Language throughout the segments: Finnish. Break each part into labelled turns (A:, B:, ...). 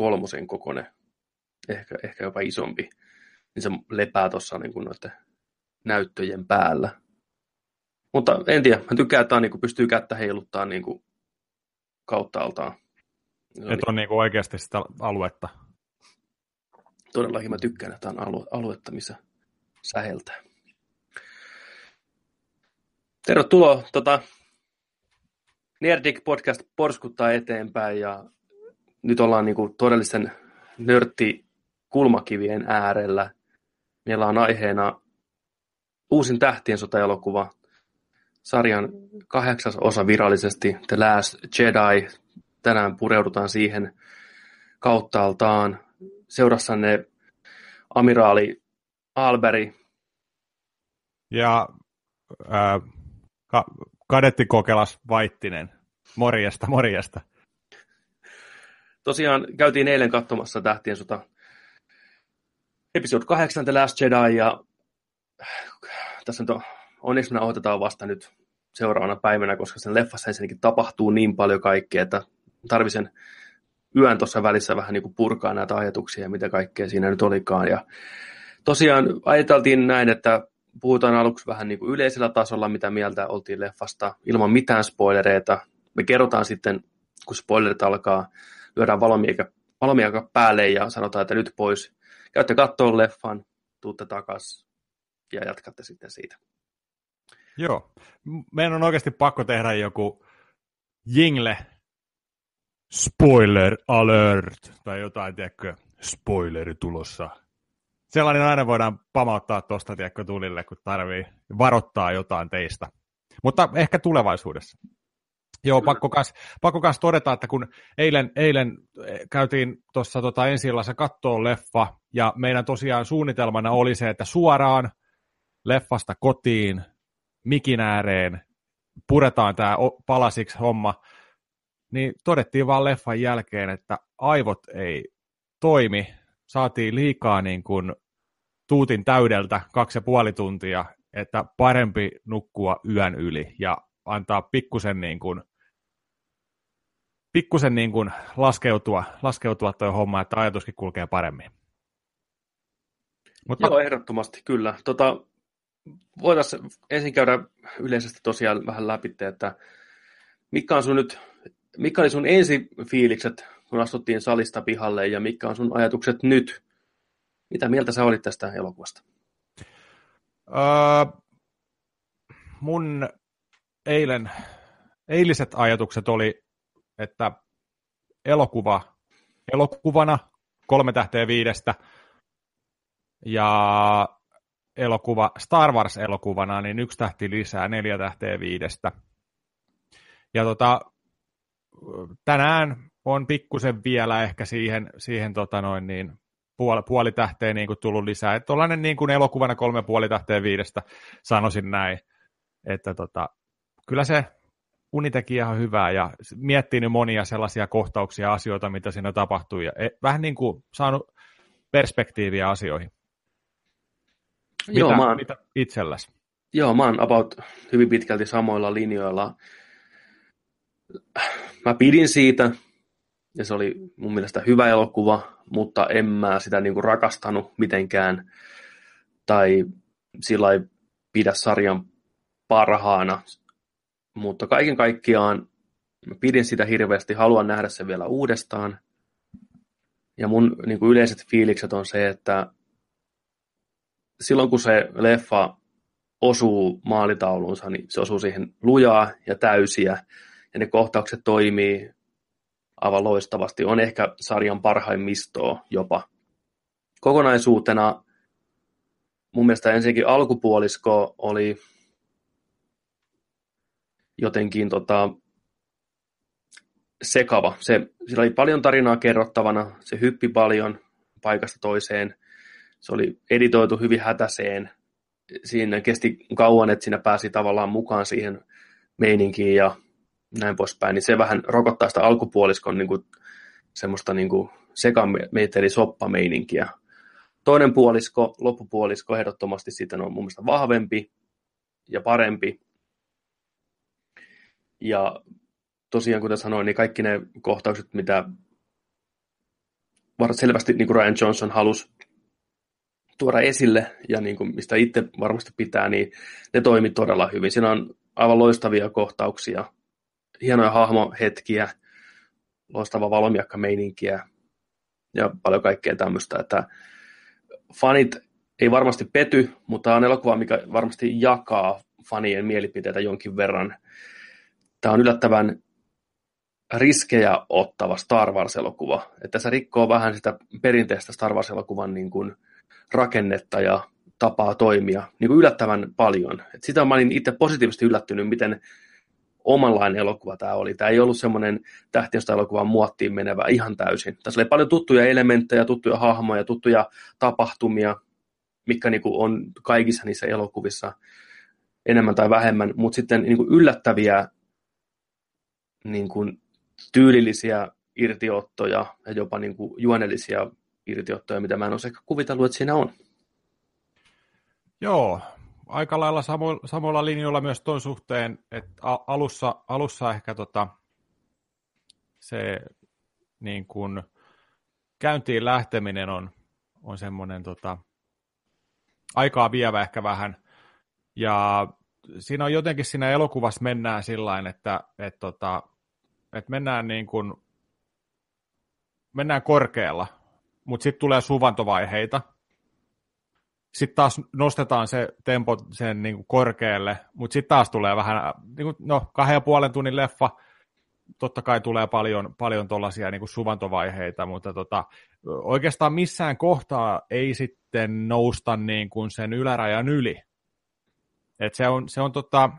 A: A3 kokoinen, ehkä, ehkä jopa isompi, niin se lepää tuossa niin noiden näyttöjen päällä. Mutta en tiedä, mä tykkään, että niin kuin pystyy kättä heiluttaa niin kuin kautta altaan.
B: Että on niin kuin oikeasti sitä aluetta.
A: Todellakin mä tykkään, että on alue, aluetta, missä säheltää. Tervetuloa. Tota, Nerdik podcast porskuttaa eteenpäin ja nyt ollaan niin kuin todellisten nörtti-kulmakivien äärellä. Meillä on aiheena uusin tähtien sota-elokuva, sarjan kahdeksas osa virallisesti, The Last Jedi. Tänään pureudutaan siihen kauttaaltaan. Seurassanne amiraali Alberi.
B: Ja äh, ka- kadetti Kokelas Vaittinen. Morjesta, morjesta.
A: Tosiaan käytiin eilen katsomassa Tähtien sota episode 8 The Last Jedi ja tässä nyt on, onneksi me otetaan vasta nyt seuraavana päivänä, koska sen leffassa ensinnäkin tapahtuu niin paljon kaikkea, että tarvisen yön tuossa välissä vähän niin kuin purkaa näitä ajatuksia ja mitä kaikkea siinä nyt olikaan. Ja tosiaan ajateltiin näin, että puhutaan aluksi vähän niin kuin yleisellä tasolla, mitä mieltä oltiin leffasta, ilman mitään spoilereita. Me kerrotaan sitten, kun spoilerit alkaa, lyödään valomieka, valomieka päälle ja sanotaan, että nyt pois. Käytte katsoa leffan, tuutte takaisin ja jatkatte sitten siitä.
B: Joo. Meidän on oikeasti pakko tehdä joku jingle spoiler alert tai jotain, tiedätkö, spoileri tulossa. Sellainen aina voidaan pamauttaa tuosta, tiedätkö, tulille, kun tarvii varoittaa jotain teistä. Mutta ehkä tulevaisuudessa. Joo, pakko kas, pakko kas todeta, että kun eilen, eilen eh, käytiin tuossa tota ensi kattoon leffa, ja meidän tosiaan suunnitelmana oli se, että suoraan leffasta kotiin, mikin ääreen, puretaan tämä palasiksi homma, niin todettiin vaan leffan jälkeen, että aivot ei toimi, saatiin liikaa niin kuin tuutin täydeltä kaksi ja puoli tuntia, että parempi nukkua yön yli ja antaa pikkusen niin kuin, pikkusen niin kuin laskeutua, laskeutua tuo homma, että ajatuskin kulkee paremmin.
A: Mutta... Joo, ehdottomasti kyllä. Tota, voitaisiin ensin käydä yleisesti tosiaan vähän läpi, että mikä, on sun nyt, mikä oli sun ensi fiilikset, kun astuttiin salista pihalle, ja mikä on sun ajatukset nyt? Mitä mieltä sä olit tästä elokuvasta?
B: Uh, mun eilen, eiliset ajatukset oli, että elokuva elokuvana kolme tähteä viidestä, ja elokuva Star Wars-elokuvana, niin yksi tähti lisää, neljä tähteä viidestä. Ja tota, tänään on pikkusen vielä ehkä siihen, siihen tota noin niin, puoli, puoli tähteä niin kuin tullut lisää. Että tuollainen niin kuin elokuvana kolme puoli tähteä viidestä, sanoisin näin. Että tota, kyllä se unitekijä on hyvä ja miettii nyt monia sellaisia kohtauksia asioita, mitä siinä tapahtuu ja e, vähän niin kuin saanut perspektiiviä asioihin. Mitä, Joo, mä oon, mitä itselläsi?
A: Joo, mä oon about hyvin pitkälti samoilla linjoilla. Mä pidin siitä, ja se oli mun mielestä hyvä elokuva, mutta en mä sitä niinku rakastanut mitenkään, tai sillä ei pidä sarjan parhaana. Mutta kaiken kaikkiaan pidin sitä hirveästi, haluan nähdä sen vielä uudestaan. Ja mun niin kuin yleiset fiilikset on se, että silloin kun se leffa osuu maalitauluunsa, niin se osuu siihen lujaa ja täysiä, ja ne kohtaukset toimii aivan loistavasti. On ehkä sarjan parhaimmistoa jopa. Kokonaisuutena mun mielestä ensinnäkin alkupuolisko oli jotenkin tota, sekava. Se, sillä oli paljon tarinaa kerrottavana, se hyppi paljon paikasta toiseen – se oli editoitu hyvin hätäseen. Siinä kesti kauan, että siinä pääsi tavallaan mukaan siihen meininkiin ja näin poispäin, niin se vähän rokottaa sitä alkupuoliskon niin kuin, semmoista niin kuin sekameiteli soppameininkiä. Toinen puolisko, loppupuolisko ehdottomasti sitten on mun mielestä vahvempi ja parempi. Ja tosiaan, kuten sanoin, niin kaikki ne kohtaukset, mitä selvästi niin kuin Ryan Johnson halusi tuoda esille ja niin kuin mistä itse varmasti pitää, niin ne toimi todella hyvin. Siinä on aivan loistavia kohtauksia, hienoja hahmohetkiä, loistava valomiakka-meininkiä ja paljon kaikkea tämmöistä, että fanit ei varmasti pety, mutta on elokuva, mikä varmasti jakaa fanien mielipiteitä jonkin verran. Tämä on yllättävän riskejä ottava Star Wars-elokuva. Että se rikkoo vähän sitä perinteistä Star Wars-elokuvan niin kuin rakennetta ja tapaa toimia niin kuin yllättävän paljon. Et sitä mä olin itse positiivisesti yllättynyt, miten omanlainen elokuva tämä oli. Tämä ei ollut semmoinen tähtiöstä elokuvan muottiin menevä ihan täysin. Tässä oli paljon tuttuja elementtejä, tuttuja hahmoja, tuttuja tapahtumia, mikä niin on kaikissa niissä elokuvissa enemmän tai vähemmän, mutta sitten niin yllättäviä niin kuin tyylillisiä irtiottoja ja jopa niin kuin juonellisia irtiottoja, mitä mä en olisi ehkä kuvitellut, että siinä on.
B: Joo, aika lailla samo, samalla linjoilla myös tuon suhteen, että alussa, alussa ehkä tota, se niin kuin, käyntiin lähteminen on, on semmoinen tota, aikaa vievä ehkä vähän. Ja siinä on jotenkin siinä elokuvassa mennään sillä että, että, tota, että mennään niin kuin, mennään korkealla, mutta sitten tulee suvantovaiheita, sitten taas nostetaan se tempo sen niin kuin korkealle, mutta sitten taas tulee vähän, niin kuin, no kahden ja puolen tunnin leffa, totta kai tulee paljon, paljon tuollaisia niin suvantovaiheita, mutta tota, oikeastaan missään kohtaa ei sitten nousta niin kuin sen ylärajan yli. Et se on, se on tota,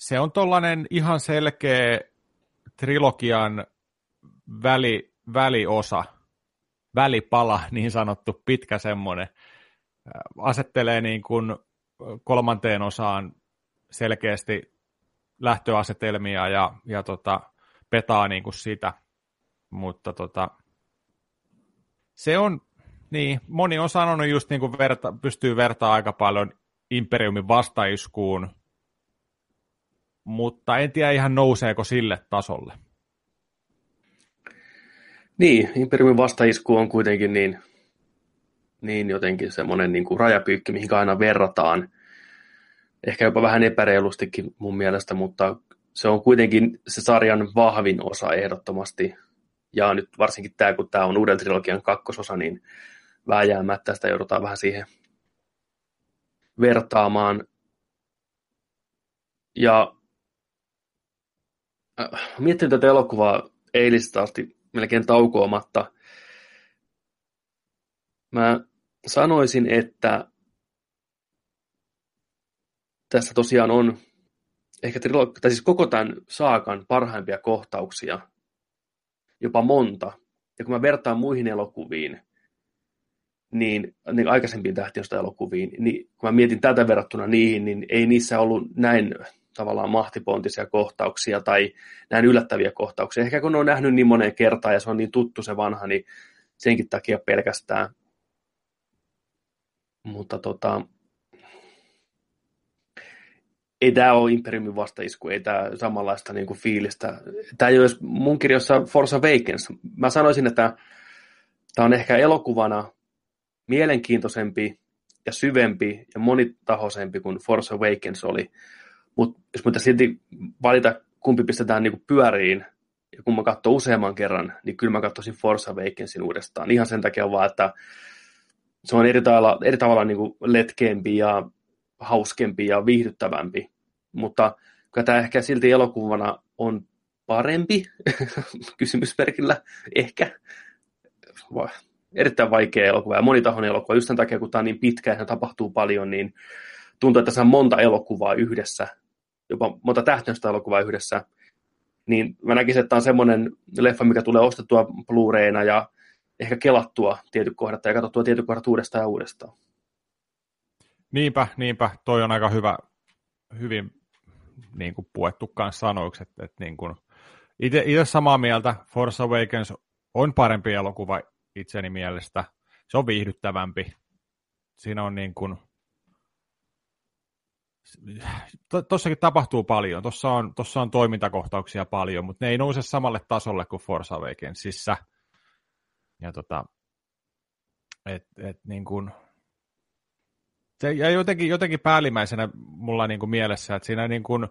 B: se on tollainen ihan selkeä trilogian väli, väliosa, välipala, niin sanottu pitkä semmoinen, asettelee niin kuin kolmanteen osaan selkeästi lähtöasetelmia ja, ja tota, petaa niin kuin sitä, mutta tota, se on, niin, moni on sanonut just niin kuin verta, pystyy vertaa aika paljon Imperiumin vastaiskuun, mutta en tiedä ihan nouseeko sille tasolle.
A: Niin, Imperiumin vastaisku on kuitenkin niin, niin jotenkin semmoinen niin kuin rajapyykki, mihin aina verrataan. Ehkä jopa vähän epäreilustikin mun mielestä, mutta se on kuitenkin se sarjan vahvin osa ehdottomasti. Ja nyt varsinkin tämä, kun tämä on uuden trilogian kakkososa, niin vääjäämättä sitä joudutaan vähän siihen vertaamaan. Ja miettinyt tätä elokuvaa eilistä asti melkein taukoamatta. Mä sanoisin, että tässä tosiaan on ehkä trilogi- tai siis koko tämän saakan parhaimpia kohtauksia, jopa monta. Ja kun mä vertaan muihin elokuviin, niin, niin aikaisempiin tähtiöstä elokuviin, niin kun mä mietin tätä verrattuna niihin, niin ei niissä ollut näin tavallaan mahtipontisia kohtauksia tai näin yllättäviä kohtauksia. Ehkä kun on nähnyt niin moneen kertaan ja se on niin tuttu se vanha, niin senkin takia pelkästään. Mutta tota, ei tämä ole Imperiumin vastaisku, ei tämä samanlaista niin kuin fiilistä. Tämä ei ole mun kirjoissa Force Awakens. Mä sanoisin, että tämä on ehkä elokuvana mielenkiintoisempi ja syvempi ja monitahoisempi kuin Force Awakens oli. Mutta jos mä silti valita, kumpi pistetään niin pyöriin, ja kun mä katson useamman kerran, niin kyllä mä katsoisin Force Awakensin uudestaan. Ihan sen takia vaan, että se on eri tavalla, eri tavalla niin kuin letkeämpi ja hauskempi ja viihdyttävämpi. Mutta kyllä tämä ehkä silti elokuvana on parempi, kysymysmerkillä ehkä. Erittäin vaikea elokuva ja monitahoinen elokuva. Just sen takia, kun tämä on niin pitkä ja tapahtuu paljon, niin tuntuu, että tässä on monta elokuvaa yhdessä, jopa monta tähtöistä elokuvaa yhdessä, niin mä näkisin, että tämä on semmoinen leffa, mikä tulee ostettua Blu-rayna ja ehkä kelattua tietyt kohdat ja katsottua tietyt kohdat uudestaan ja uudestaan.
B: Niinpä, niinpä. Toi on aika hyvä, hyvin niin kuin puettu kanssa sanoiksi, että, että niin kuin, itse, itse samaa mieltä, Force Awakens on parempi elokuva itseni mielestä. Se on viihdyttävämpi. Siinä on niin kuin, Tossakin tapahtuu paljon, tuossa on, tossa on toimintakohtauksia paljon, mutta ne ei nouse samalle tasolle kuin Force Awakensissa. Ja tota, et, et niin kuin, se jäi jotenkin, jotenkin päällimmäisenä mulla niin kuin mielessä, että siinä niin kuin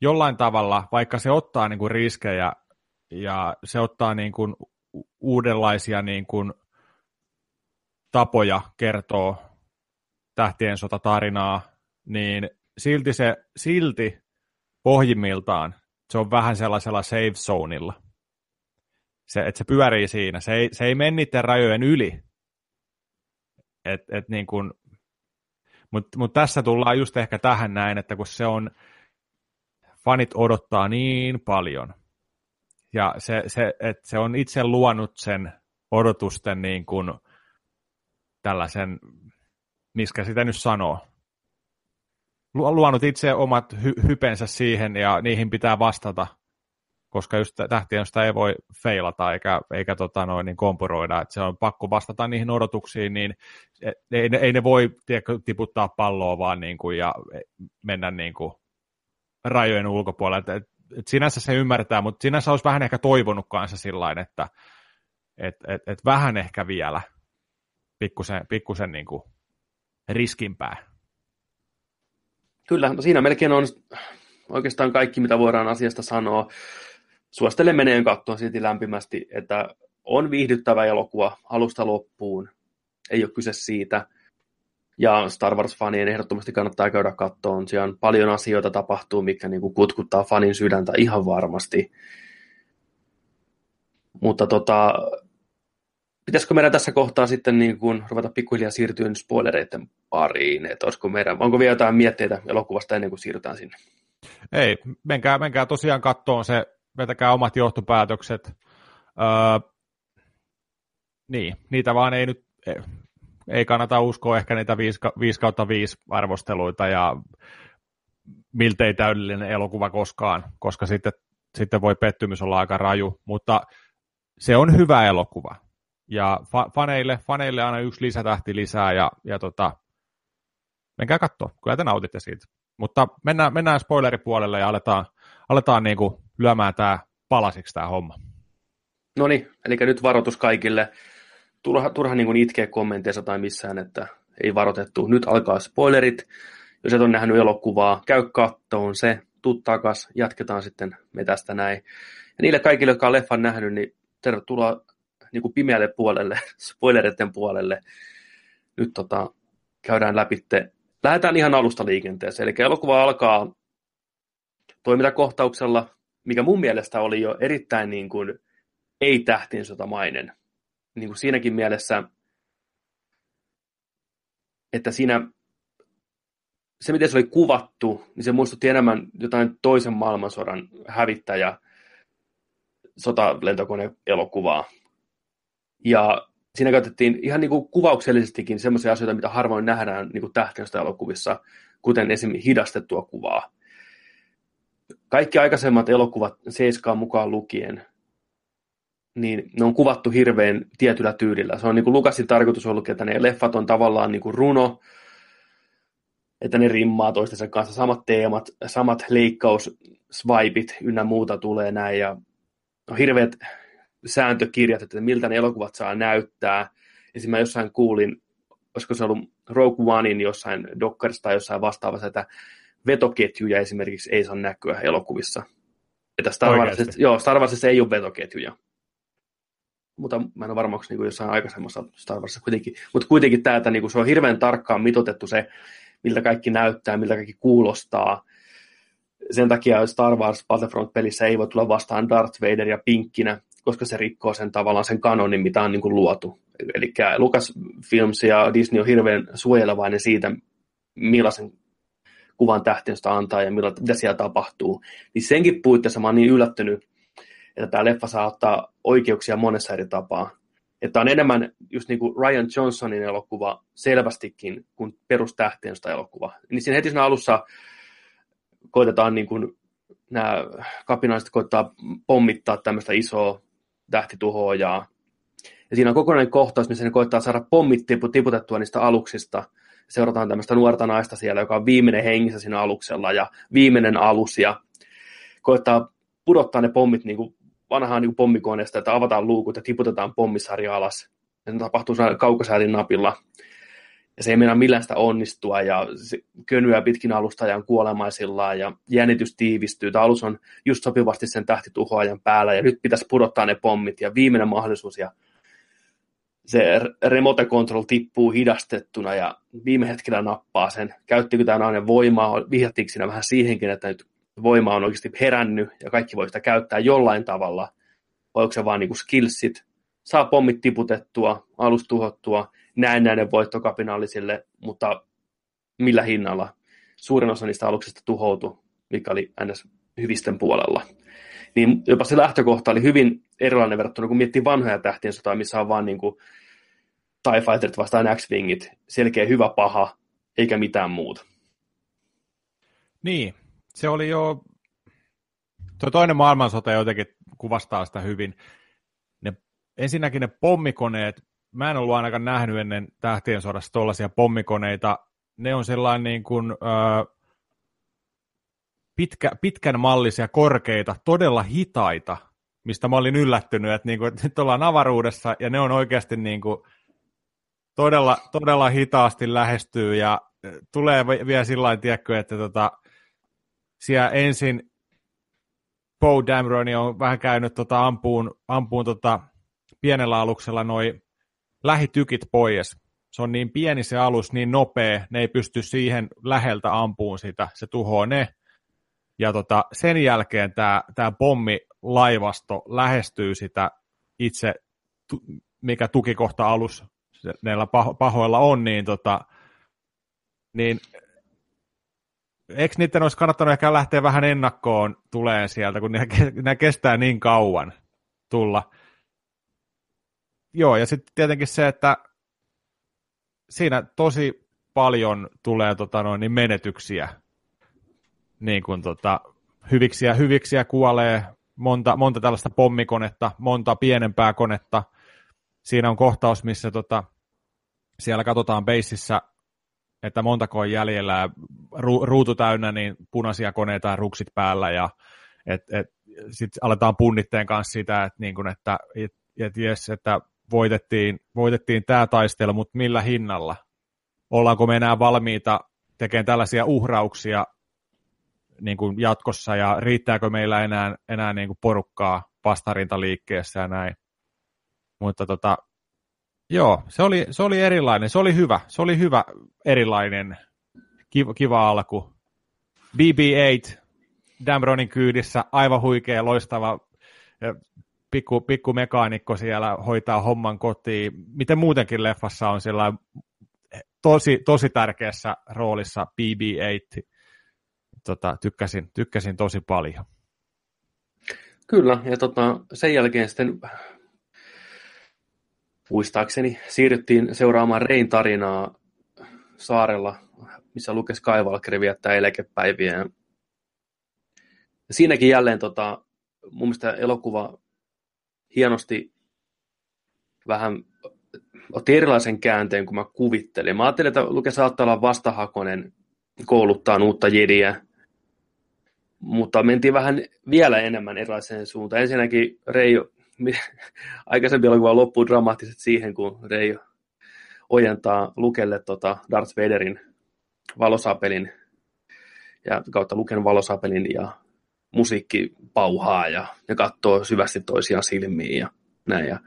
B: jollain tavalla, vaikka se ottaa niin kuin riskejä ja se ottaa niin kuin uudenlaisia niin kuin tapoja kertoo tähtien sota tarinaa, niin silti se silti pohjimmiltaan se on vähän sellaisella safe zoneilla. Se, että se pyörii siinä. Se ei, se ei mene niiden rajojen yli. Et, et niin kun, mutta mut tässä tullaan just ehkä tähän näin, että kun se on, fanit odottaa niin paljon, ja se, se, että se on itse luonut sen odotusten niin kuin tällaisen, miskä sitä nyt sanoo, luonut itse omat hy- hypensä siihen ja niihin pitää vastata, koska just tähtien sitä ei voi feilata eikä, eikä tota noin, niin kompuroida, että se on pakko vastata niihin odotuksiin, niin ei, ei ne voi tiedätkö, tiputtaa palloa vaan niin kuin, ja mennä niin kuin, rajojen ulkopuolelle. Et, et sinänsä se ymmärtää, mutta sinänsä olisi vähän ehkä toivonut kanssa sillä että et, et, et vähän ehkä vielä pikkusen, pikkusen niin kuin riskimpää.
A: Kyllä, no siinä melkein on oikeastaan kaikki, mitä voidaan asiasta sanoa. Suosittelen meneen katsoa silti lämpimästi, että on viihdyttävä elokuva alusta loppuun. Ei ole kyse siitä. Ja Star Wars-fanien ehdottomasti kannattaa käydä kattoon. Siellä on paljon asioita tapahtuu, mikä niin kuin kutkuttaa fanin sydäntä ihan varmasti. Mutta tota, pitäisikö meidän tässä kohtaa sitten niin kuin ruveta pikkuhiljaa siirtyä spoilereiden pariin? Että meidän, onko vielä jotain mietteitä elokuvasta ennen kuin siirrytään sinne?
B: Ei, menkää, menkää tosiaan kattoon se, vetäkää omat johtopäätökset. Öö, niin, niitä vaan ei nyt, ei kannata uskoa ehkä niitä 5, 5 kautta 5 arvosteluita ja miltei täydellinen elokuva koskaan, koska sitten, sitten voi pettymys olla aika raju, mutta se on hyvä elokuva. Ja fa- faneille, faneille aina yksi lisätähti lisää ja, ja tota, menkää katsoa, kyllä te nautitte siitä. Mutta mennään, mennään spoileripuolelle ja aletaan, aletaan niinku lyömään tämä palasiksi tämä homma.
A: No niin, eli nyt varoitus kaikille turha, turha niin kuin itkeä kommenteissa tai missään, että ei varoitettu. Nyt alkaa spoilerit. Jos et ole nähnyt elokuvaa, käy kattoon se, tuu takas, jatketaan sitten me tästä näin. Ja niille kaikille, jotka on leffan nähnyt, niin tervetuloa niin kuin pimeälle puolelle, spoileritten puolelle. Nyt tota, käydään läpi. Lähdetään ihan alusta liikenteeseen. Eli elokuva alkaa toimintakohtauksella, mikä mun mielestä oli jo erittäin niin kuin ei-tähtin sotamainen niin kuin siinäkin mielessä, että siinä se, miten se oli kuvattu, niin se muistutti enemmän jotain toisen maailmansodan hävittäjä sotalentokone-elokuvaa. Ja siinä käytettiin ihan niin kuin kuvauksellisestikin sellaisia asioita, mitä harvoin nähdään niin kuin elokuvissa, kuten esimerkiksi hidastettua kuvaa. Kaikki aikaisemmat elokuvat Seiskaan mukaan lukien niin ne on kuvattu hirveän tietyllä tyylillä. Se on niin kuin Lukasin tarkoitus ollut, että ne leffat on tavallaan niin kuin runo, että ne rimmaa toistensa kanssa, samat teemat, samat leikkaus-swipit ynnä muuta tulee näin, ja on hirveät sääntökirjat, että miltä ne elokuvat saa näyttää. Esimerkiksi mä jossain kuulin, olisiko se ollut Rogue Onein jossain Dockerista tai jossain vastaavassa, että vetoketjuja esimerkiksi ei saa näkyä elokuvissa. Että Star, Warsissa, joo, Star Warsissa ei ole vetoketjuja mutta mä en ole varma, onko niin jossain aikaisemmassa Star Warsissa kuitenkin, mutta kuitenkin täältä niin kuin se on hirveän tarkkaan mitotettu se, miltä kaikki näyttää, miltä kaikki kuulostaa. Sen takia Star Wars Battlefront-pelissä ei voi tulla vastaan Darth Vader ja pinkkinä, koska se rikkoo sen tavallaan sen kanonin, mitä on niin kuin luotu. Eli Lucasfilms ja Disney on hirveän suojelevainen siitä, millaisen kuvan tähtiöstä antaa ja mitä siellä tapahtuu. Niin senkin puitteissa mä oon niin yllättynyt, että tämä leffa saa ottaa oikeuksia monessa eri tapaa. Että on enemmän just niin kuin Ryan Johnsonin elokuva selvästikin kuin perustähtiöstä elokuva. Niin siinä heti siinä alussa koitetaan niin kuin nämä kapinalliset koittaa pommittaa tämmöistä isoa tähtituhoajaa. Ja siinä on kokonainen kohtaus, missä ne koittaa saada pommit tiputettua niistä aluksista seurataan tämmöistä nuorta naista siellä, joka on viimeinen hengissä siinä aluksella ja viimeinen alus ja koittaa pudottaa ne pommit niin kuin vanhaan niin pommikoneesta, että avataan luukut ja tiputetaan pommisarja alas. Ja se tapahtuu kaukosäädin napilla. Ja se ei mennä millään sitä onnistua, ja se könyää pitkin alustajan kuolemaisillaan, ja jännitys tiivistyy. Tämä alus on just sopivasti sen tähtituhoajan päällä, ja nyt pitäisi pudottaa ne pommit, ja viimeinen mahdollisuus, ja se remote control tippuu hidastettuna, ja viime hetkellä nappaa sen. Käyttikö tämä nainen voimaa, vihjattiinko siinä vähän siihenkin, että nyt voima on oikeasti herännyt ja kaikki voi sitä käyttää jollain tavalla, vai onko se vaan niin kuin skillsit, saa pommit tiputettua, alus tuhottua, näin näiden voittokapinallisille, mutta millä hinnalla? Suurin osa niistä aluksista tuhoutui, mikä oli ns. hyvisten puolella. Niin jopa se lähtökohta oli hyvin erilainen verrattuna, kun miettii vanhoja tähtien sotaa, missä on vaan niin kuin TIE Fighterit vastaan X-Wingit, selkeä hyvä paha, eikä mitään muuta.
B: Niin, se oli jo, tuo toinen maailmansota jotenkin kuvastaa sitä hyvin. Ne, ensinnäkin ne pommikoneet, mä en ollut ainakaan nähnyt ennen tähtien sodassa tuollaisia pommikoneita. Ne on sellainen niin kuin, ö, pitkä, pitkän mallisia, korkeita, todella hitaita, mistä mä olin yllättynyt, että, niin kuin, että nyt ollaan avaruudessa ja ne on oikeasti niin kuin, todella, todella hitaasti lähestyy ja tulee vielä sillä tavalla, että tota, siellä ensin Poe Dameroni on vähän käynyt tota ampuun, ampuun tota pienellä aluksella noin lähitykit pois. Se on niin pieni se alus, niin nopea, ne ei pysty siihen läheltä ampuun sitä, se tuhoaa ne. Ja tota, sen jälkeen tämä tää pommilaivasto lähestyy sitä itse, mikä tukikohta alus näillä pahoilla on, niin, tota, niin eikö niiden olisi kannattanut ehkä lähteä vähän ennakkoon tulee sieltä, kun ne, ne kestää niin kauan tulla. Joo, ja sitten tietenkin se, että siinä tosi paljon tulee tota noin, niin menetyksiä. Niin kuin tota, hyviksiä, hyviksiä kuolee, monta, monta tällaista pommikonetta, monta pienempää konetta. Siinä on kohtaus, missä tota, siellä katsotaan beississä että montako on jäljellä ja ru, ruutu täynnä niin punaisia koneita ja ruksit päällä ja et, et, sitten aletaan punnitteen kanssa sitä, että, niin kun, että et, et yes, että voitettiin, voitettiin tämä taistelu, mutta millä hinnalla? Ollaanko me enää valmiita tekemään tällaisia uhrauksia niin kuin jatkossa ja riittääkö meillä enää, enää niin kuin porukkaa vastarintaliikkeessä ja näin. Mutta tota, Joo, se oli, se oli erilainen. Se oli hyvä. Se oli hyvä erilainen. Kiva, kiva alku. BB-8 Damronin kyydissä, aivan huikea, loistava pikku, pikku mekaanikko siellä hoitaa homman kotiin. Miten muutenkin leffassa on siellä tosi, tosi tärkeässä roolissa BB-8. Tota, tykkäsin, tykkäsin tosi paljon.
A: Kyllä, ja tota, sen jälkeen sitten muistaakseni siirryttiin seuraamaan Rein tarinaa saarella, missä Luke Skywalker viettää eläkepäiviä. Siinäkin jälleen tota, mun mielestä elokuva hienosti vähän otti erilaisen käänteen kuin mä kuvittelin. Mä ajattelin, että Luke saattaa olla vastahakoinen kouluttaa uutta jediä, mutta mentiin vähän vielä enemmän erilaiseen suuntaan. Ensinnäkin Rei aikaisempi elokuva loppuu dramaattisesti siihen, kun Rey ojentaa Lukelle tota Darth Vaderin valosapelin ja kautta Luken valosapelin ja musiikki pauhaa ja ne katsoo syvästi toisiaan silmiin ja näin. Ja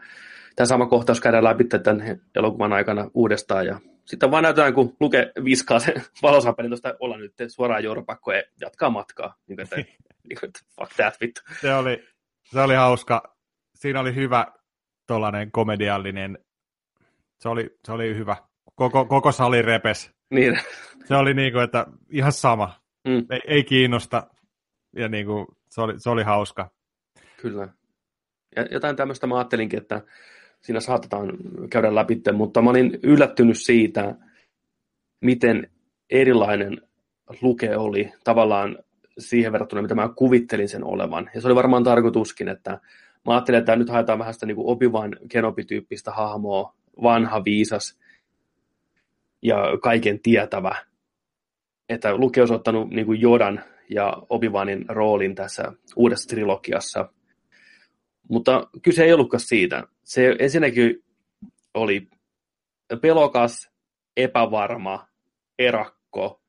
A: tämä sama kohtaus käydään läpi tämän elokuvan aikana uudestaan ja sitten vaan näytetään, kun Luke viskaa sen valosapelin tuosta olla nyt suoraan jorpakkoon ja jatkaa matkaa. Niin kuin, että, niin kuin, fuck that vittu.
B: Se oli, se oli hauska siinä oli hyvä tuollainen komediallinen, se oli, se oli hyvä. Koko, koko sali repes.
A: Niin.
B: Se oli niin kuin, että ihan sama. Mm. Ei, ei kiinnosta. Ja niin kuin, se, oli, se oli hauska.
A: Kyllä. Ja jotain tämmöistä mä ajattelinkin, että siinä saatetaan käydä läpi, mutta mä olin yllättynyt siitä, miten erilainen luke oli tavallaan siihen verrattuna, mitä mä kuvittelin sen olevan. Ja se oli varmaan tarkoituskin, että mä ajattelin, että nyt haetaan vähän sitä niin Obi-Wan Kenobi-tyyppistä hahmoa, vanha, viisas, ja kaiken tietävä. Että Luke on ottanut niin kuin Jodan ja Obi-Wanin roolin tässä uudessa trilogiassa. Mutta kyse ei ollutkaan siitä. Se ensinnäkin oli pelokas, epävarma, erakko.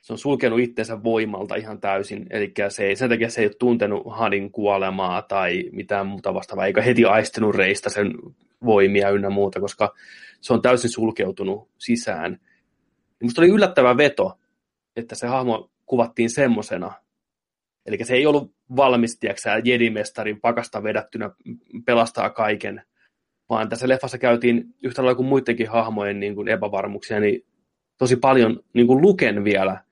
A: Se on sulkenut itsensä voimalta ihan täysin, eli se ei, sen takia se ei ole tuntenut Hadin kuolemaa tai mitään muuta vastaavaa, eikä heti aistinut reistä sen voimia ynnä muuta, koska se on täysin sulkeutunut sisään. Minusta oli yllättävä veto, että se hahmo kuvattiin semmosena. Eli se ei ollut valmis, tiedätkö, jedimestarin pakasta vedättynä pelastaa kaiken, vaan tässä leffassa käytiin yhtä lailla kuin muidenkin hahmojen niin kuin epävarmuuksia, niin tosi paljon niin kuin luken vielä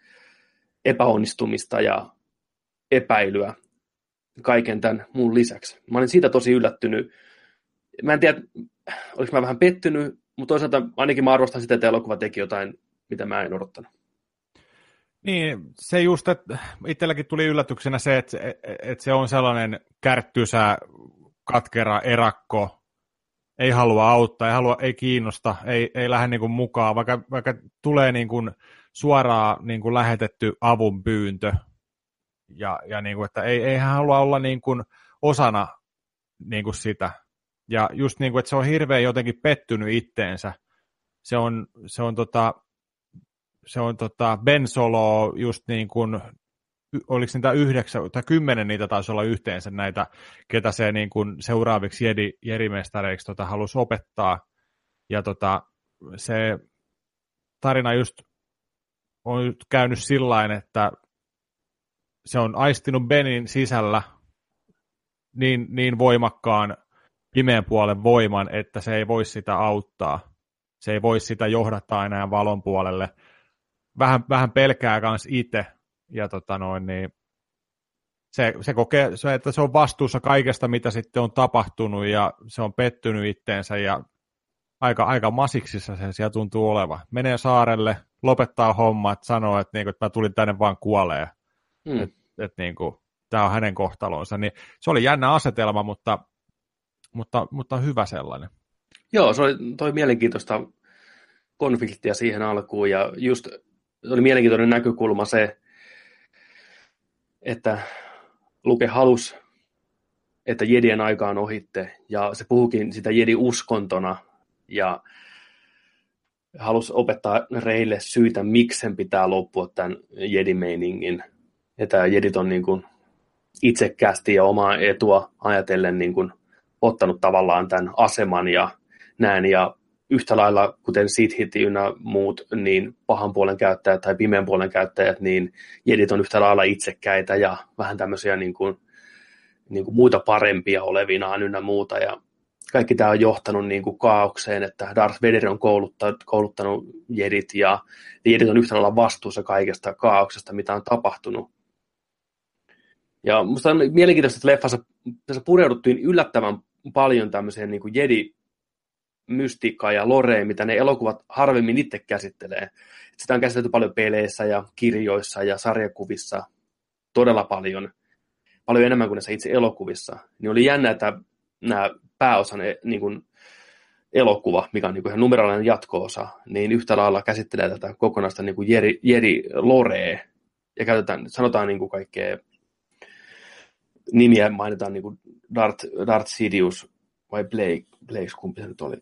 A: epäonnistumista ja epäilyä kaiken tämän muun lisäksi. Mä olin siitä tosi yllättynyt. Mä en tiedä, oliko mä vähän pettynyt, mutta toisaalta ainakin mä arvostan sitä, että elokuva teki jotain, mitä mä en odottanut.
B: Niin, se just, että itselläkin tuli yllätyksenä se, että, että se on sellainen kärttysä, katkera, erakko, ei halua auttaa, ei, halua, ei kiinnosta, ei, ei lähde niin kuin mukaan, vaikka, vaikka tulee niin kuin suoraan niin kuin lähetetty avun pyyntö, ja, ja niin kuin, että ei, ei hän halua olla niin kuin osana niin kuin sitä. Ja just niin kuin, että se on hirveän jotenkin pettynyt itteensä. Se on, se on, tota, se on tota Ben Solo just niin kuin oliko niitä yhdeksän tai kymmenen niitä taisi olla yhteensä näitä, ketä se niin kuin seuraaviksi jedi, jerimestareiksi tota, halusi opettaa. Ja tota, se tarina just on käynyt sillä että se on aistinut Benin sisällä niin, niin voimakkaan pimeän puolen voiman, että se ei voi sitä auttaa. Se ei voi sitä johdattaa enää valon puolelle. Vähän, vähän pelkää myös itse, ja tota noin, niin se, se kokee, se, että se on vastuussa kaikesta, mitä sitten on tapahtunut ja se on pettynyt itteensä ja aika, aika masiksissa se siellä tuntuu oleva. Menee saarelle, lopettaa hommat, sanoo, että, niin kuin, että mä tulin tänne vaan kuolee. Mm. Että et, niin kuin, tämä on hänen kohtalonsa. Niin se oli jännä asetelma, mutta, mutta, mutta hyvä sellainen.
A: Joo, se oli toi mielenkiintoista konfliktia siihen alkuun ja just oli mielenkiintoinen näkökulma se, että Luke halusi, että Jedien aika on ohitte, ja se puhukin sitä Jedi-uskontona, ja halusi opettaa Reille syytä, miksi sen pitää loppua tämän Jedi-meiningin. Että Jedit on niin kuin itsekkäästi ja omaa etua ajatellen niin kuin ottanut tavallaan tämän aseman ja näin, ja yhtä lailla, kuten Sithit ynnä muut, niin pahan puolen käyttäjät tai pimeän puolen käyttäjät, niin jedit on yhtä lailla itsekkäitä ja vähän tämmöisiä niin kuin, niin kuin muita parempia olevinaan ynnä muuta. Ja kaikki tämä on johtanut niin kuin kaaukseen, että Darth Vader on kouluttanut, kouluttanut jedit ja jedit on yhtä lailla vastuussa kaikesta kaauksesta, mitä on tapahtunut. Ja musta on mielenkiintoista, että leffassa tässä pureuduttiin yllättävän paljon tämmöiseen niin kuin jedi mystiikkaa ja loreen, mitä ne elokuvat harvemmin itse käsittelee. Sitä on käsitelty paljon peleissä ja kirjoissa ja sarjakuvissa todella paljon, paljon enemmän kuin näissä itse elokuvissa. Niin oli jännä, että nämä pääosan e, niin kuin elokuva, mikä on niin kuin ihan numeraalinen jatko-osa, niin yhtä lailla käsittelee tätä kokonaista niin kuin Jeri, Jeri Loree, ja käytetään, sanotaan niin kuin kaikkea nimiä mainitaan niin kuin Darth, Darth Sidious vai Blake, Blake, kumpi se nyt oli,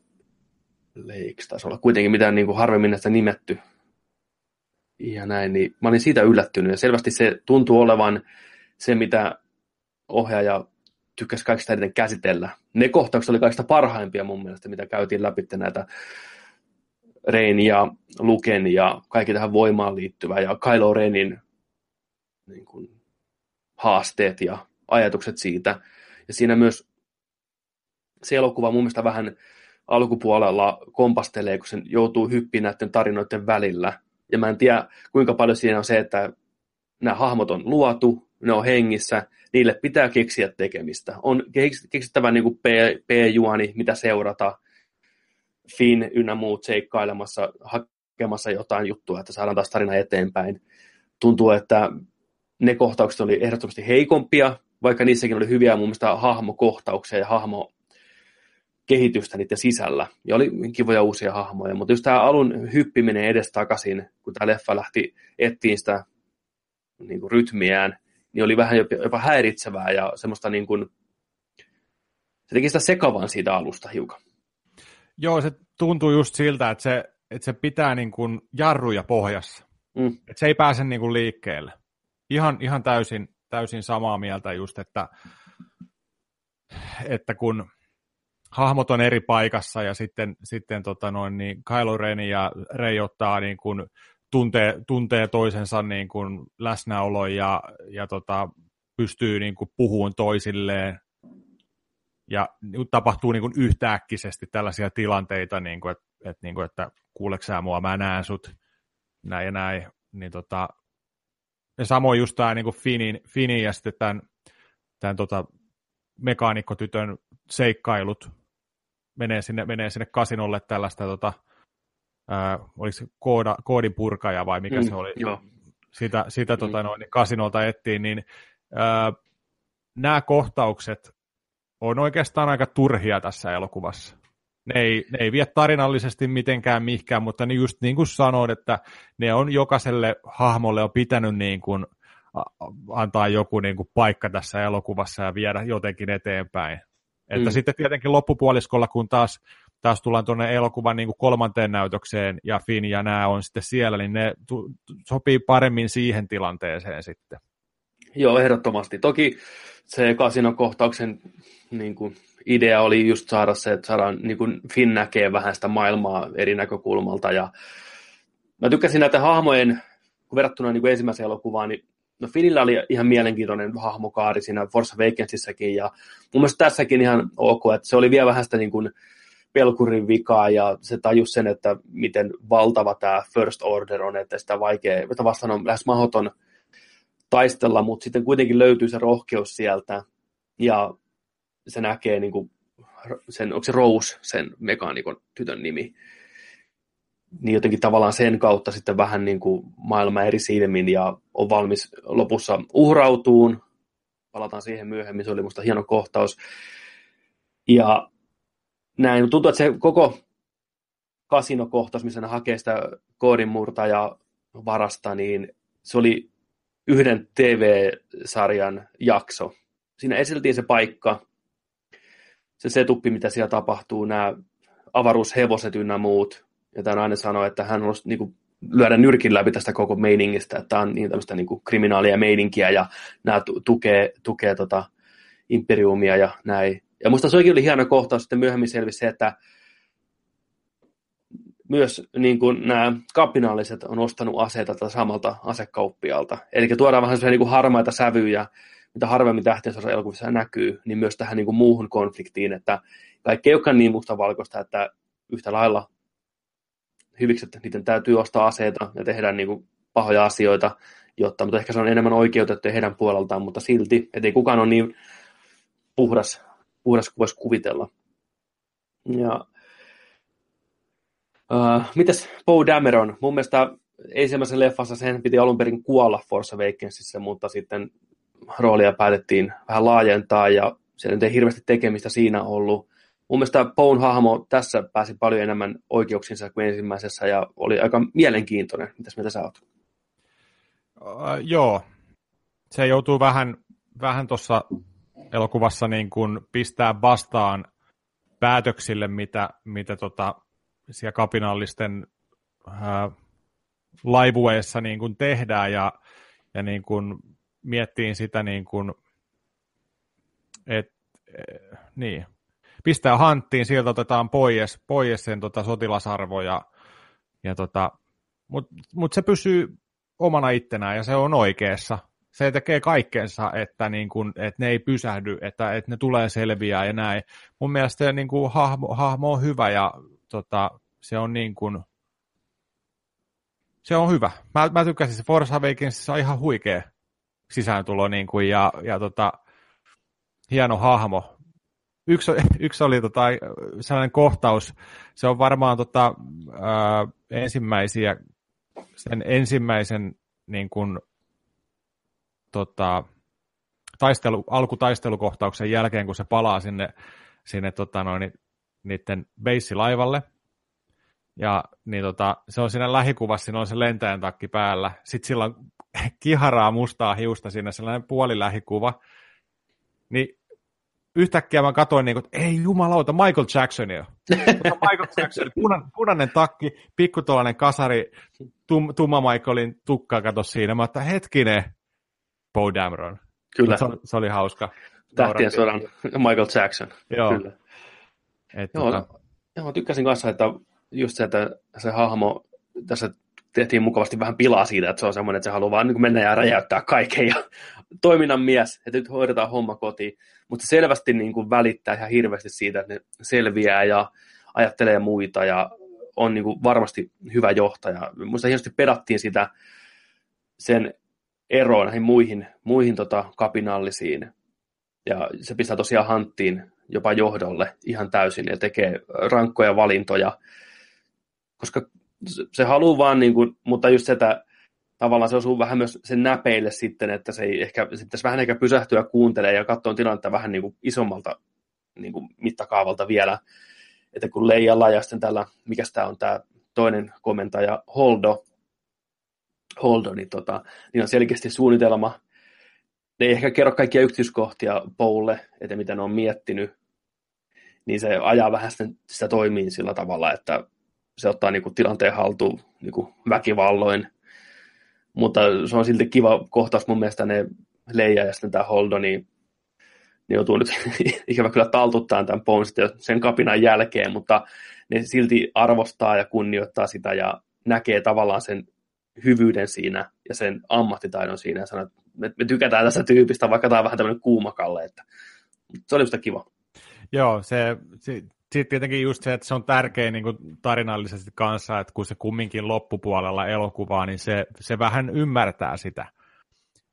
A: Lakes taisi olla kuitenkin mitään niin kuin harvemmin näistä nimetty. Ja näin, niin mä olin siitä yllättynyt. Ja selvästi se tuntuu olevan se, mitä ohjaaja tykkäsi kaikista eniten käsitellä. Ne kohtaukset oli kaikista parhaimpia mun mielestä, mitä käytiin läpi näitä Rein ja Luken ja kaikki tähän voimaan liittyvä ja Kylo Renin niin kuin, haasteet ja ajatukset siitä. Ja siinä myös se elokuva mun mielestä vähän alkupuolella kompastelee, kun sen joutuu hyppiin näiden tarinoiden välillä. Ja mä en tiedä, kuinka paljon siinä on se, että nämä hahmot on luotu, ne on hengissä, niille pitää keksiä tekemistä. On keksittävä niin kuin P-juoni, mitä seurata, Finn ynnä muut seikkailemassa, hakemassa jotain juttua, että saadaan taas tarina eteenpäin. Tuntuu, että ne kohtaukset oli ehdottomasti heikompia, vaikka niissäkin oli hyviä mun mielestä hahmokohtauksia ja hahmo kehitystä niiden sisällä. Ja oli kivoja uusia hahmoja, mutta just tämä alun hyppiminen edestakaisin, kun tämä leffa lähti etsiin sitä niin kuin rytmiään, niin oli vähän jopa, jopa häiritsevää ja semmoista niin kuin, se teki sitä sekavan siitä alusta hiukan.
B: Joo, se tuntuu just siltä, että se, että se pitää niin kuin jarruja pohjassa. Mm. Että se ei pääse niin kuin liikkeelle. Ihan, ihan täysin, täysin samaa mieltä just, että, että kun hahmot on eri paikassa ja sitten, sitten tota noin, niin Kylo Ren ja Rey ottaa niin kuin, tuntee, tuntee toisensa niin kuin läsnäolo ja, ja tota, pystyy niin kuin puhumaan toisilleen. Ja tapahtuu niin kuin yhtäkkisesti tällaisia tilanteita, niin kuin, että, että, niin kuin, että kuuleksää mua, mä näen sut, näin ja näin. Niin tota, ja samoin just tämä niin Finin, Finin ja sitten tämän, tämän tota, mekaanikkotytön seikkailut menee sinne, menee sinne kasinolle tällaista, tota, ää, oliko se kooda, koodin purkaja vai mikä mm, se oli,
A: joo.
B: sitä, sitä mm. tota, noin, kasinolta ettiin, niin ää, nämä kohtaukset on oikeastaan aika turhia tässä elokuvassa. Ne ei, ne ei vie tarinallisesti mitenkään mihinkään, mutta niin just niin kuin sanoin, että ne on jokaiselle hahmolle on pitänyt niin kuin, antaa joku niin kuin paikka tässä elokuvassa ja viedä jotenkin eteenpäin. Että mm. sitten tietenkin loppupuoliskolla, kun taas, taas tullaan tuonne elokuvan niin kuin kolmanteen näytökseen ja Finn ja nämä on sitten siellä, niin ne tu- sopii paremmin siihen tilanteeseen sitten.
A: Joo, ehdottomasti. Toki se kasinokohtauksen niin kuin, idea oli just saada se, että saadaan, niin kuin Finn näkee vähän sitä maailmaa eri näkökulmalta. Ja mä tykkäsin näitä hahmojen, kun verrattuna niin kuin ensimmäiseen elokuvaan, niin no Finnillä oli ihan mielenkiintoinen hahmokaari siinä Force Awakensissakin, ja mun mielestä tässäkin ihan ok, että se oli vielä vähän sitä niin kuin pelkurin vikaa, ja se tajus sen, että miten valtava tämä First Order on, että sitä vaikea, että vastaan on lähes mahdoton taistella, mutta sitten kuitenkin löytyy se rohkeus sieltä, ja se näkee niin kuin sen, onko se Rose, sen mekaanikon tytön nimi, niin jotenkin tavallaan sen kautta sitten vähän niin kuin maailma eri silmin ja on valmis lopussa uhrautuun. Palataan siihen myöhemmin, se oli musta hieno kohtaus. Ja näin, tuntuu, että se koko kasinokohtaus, missä ne hakee sitä koodinmurtaja varasta, niin se oli yhden TV-sarjan jakso. Siinä esiteltiin se paikka, se setuppi, mitä siellä tapahtuu, nämä avaruushevoset ynnä muut, ja tämä nainen sanoi, että hän halusi niin kuin, lyödä nyrkin läpi tästä koko meiningistä, että tämä on niin tämmöistä niin kuin, kriminaalia meininkiä ja nämä tukee, tukee tota, imperiumia ja näin. Ja musta sekin oli hieno kohtaus, sitten myöhemmin selvisi se, että myös niin kuin nämä kapinaaliset on ostanut aseita tätä samalta asekauppialta. Eli tuodaan vähän sellaisia niin harmaita sävyjä, mitä harvemmin tähtiensä elokuvissa näkyy, niin myös tähän niin kuin muuhun konfliktiin, että kaikki ei olekaan niin mustavalkoista, että yhtä lailla että niiden täytyy ostaa aseita ja tehdä niin kuin pahoja asioita, jotta, mutta ehkä se on enemmän oikeutettu heidän puoleltaan, mutta silti, ettei kukaan ole niin puhdas, puhdas kuin voisi kuvitella. Ja, uh, mitäs Poe Dameron? Mun mielestä ensimmäisen leffassa sen piti alun perin kuolla Force Awakensissa, mutta sitten roolia päätettiin vähän laajentaa ja se ei hirveästi tekemistä siinä ollut mun mielestä Poun hahmo tässä pääsi paljon enemmän oikeuksinsa kuin ensimmäisessä ja oli aika mielenkiintoinen. Mitäs mieltä sä oot?
B: Uh, joo. Se joutuu vähän, vähän tuossa elokuvassa niin kuin pistää vastaan päätöksille, mitä, mitä tota, siellä kapinallisten uh, laivueessa niin kuin tehdään ja, ja niin kuin miettiin sitä niin kuin, et, eh, niin, pistää hanttiin, sieltä otetaan pois, pois sen tota, sotilasarvo, ja, ja tota, mutta mut se pysyy omana ittenään ja se on oikeassa. Se tekee kaikkensa, että, niin kun, että ne ei pysähdy, että, että ne tulee selviää ja näin. Mun mielestä se niin kun, hahmo, hahmo on hyvä ja tota, se on niin kun, se on hyvä. Mä, mä tykkäsin se Force Awakensissa on ihan huikea sisääntulo niin kuin, ja, ja tota, hieno hahmo yksi, yksi oli tota, sellainen kohtaus, se on varmaan tota, ää, ensimmäisiä, sen ensimmäisen niin kuin, tota, taistelu, alkutaistelukohtauksen jälkeen, kun se palaa sinne, sinne tota noin, niiden beissilaivalle. Ja niin tota, se on siinä lähikuvassa, siinä on se lentäjän takki päällä. Sitten sillä on kiharaa mustaa hiusta siinä, sellainen puolilähikuva. Niin yhtäkkiä mä katsoin, niin kuin, että ei jumalauta, Michael Jacksonia. Michael Jackson, punainen, punainen takki, pikku tuollainen kasari, tum, tumma Michaelin tukka kato siinä. Mä että hetkinen, Bo Dameron.
A: Kyllä.
B: Se, se, oli hauska.
A: Tähtien sodan Michael Jackson.
B: Joo.
A: Kyllä. Et, joo, tota... joo, tykkäsin kanssa, että just se, että se hahmo tässä tehtiin mukavasti vähän pilaa siitä, että se on semmoinen, että se haluaa vaan niin mennä ja räjäyttää kaiken ja toiminnan mies, että nyt hoidetaan homma kotiin. Mutta se selvästi niin kuin välittää ihan hirveästi siitä, että ne selviää ja ajattelee muita ja on niin kuin varmasti hyvä johtaja. Minusta hienosti pedattiin sitä sen eroa näihin muihin, muihin tota kapinallisiin. Ja se pistää tosiaan hanttiin jopa johdolle ihan täysin ja tekee rankkoja valintoja, koska se haluaa vaan, niin kuin, mutta just se, että tavallaan se osuu vähän myös sen näpeille sitten, että se ei ehkä, pitäisi vähän ehkä pysähtyä kuuntelemaan ja katsoa tilannetta vähän niin kuin isommalta niin kuin mittakaavalta vielä, että kun Leijalla ja sitten tällä, mikä tämä on tämä toinen komentaja, Holdo, Holdo niin, tota, niin on selkeästi suunnitelma. Ne ei ehkä kerro kaikkia yksityiskohtia Poulle, että mitä ne on miettinyt, niin se ajaa vähän sitä, sitä toimii sillä tavalla, että se ottaa niin kuin, tilanteen haltuun niin kuin, väkivalloin. Mutta se on silti kiva kohtaus mun mielestä ne Leija ja sitten tämä Holdo, niin ne joutuu nyt ikävä kyllä taltuttaa tämän Bones sen kapinan jälkeen, mutta ne silti arvostaa ja kunnioittaa sitä ja näkee tavallaan sen hyvyyden siinä ja sen ammattitaidon siinä ja sanoo, että me, me tykätään tästä tyypistä, vaikka tämä on vähän tämmöinen kuumakalle, että se oli sitä kiva.
B: Joo, se, se, sitten tietenkin just se, että se on tärkeä niin kuin tarinallisesti kanssa, että kun se kumminkin loppupuolella elokuvaa, niin se, se vähän ymmärtää sitä.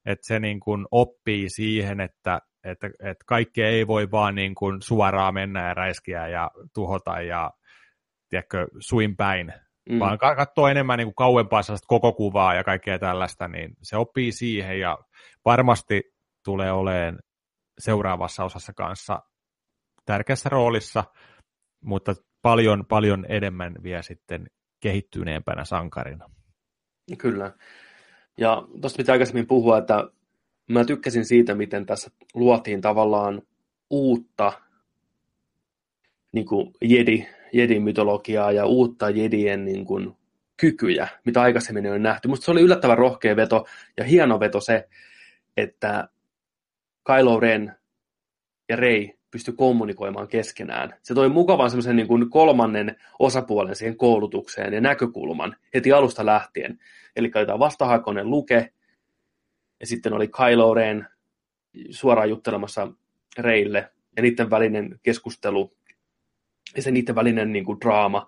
B: Että se niin kuin oppii siihen, että, että, että kaikki ei voi vaan niin kuin suoraan mennä ja räiskiä ja tuhota ja tiedätkö, suin päin, mm. vaan katsoo enemmän niin kuin kauempaa sellaista koko kuvaa ja kaikkea tällaista, niin se oppii siihen ja varmasti tulee olemaan seuraavassa osassa kanssa tärkeässä roolissa, mutta paljon, paljon enemmän vielä sitten kehittyneempänä sankarina.
A: Kyllä. Ja tuosta pitää aikaisemmin puhua, että mä tykkäsin siitä, miten tässä luotiin tavallaan uutta niin kuin jedi, jedin mytologiaa ja uutta jedien niin kuin, kykyjä, mitä aikaisemmin on nähty. Musta se oli yllättävän rohkea veto ja hieno veto se, että Kylo Ren ja Rey pysty kommunikoimaan keskenään. Se toi mukavan semmoisen niin kuin kolmannen osapuolen siihen koulutukseen ja näkökulman heti alusta lähtien. Eli oli tämä vastahakoinen Luke, ja sitten oli Kylo Ren suoraan juttelemassa Reille, ja niiden välinen keskustelu, ja se niiden välinen niin kuin, draama,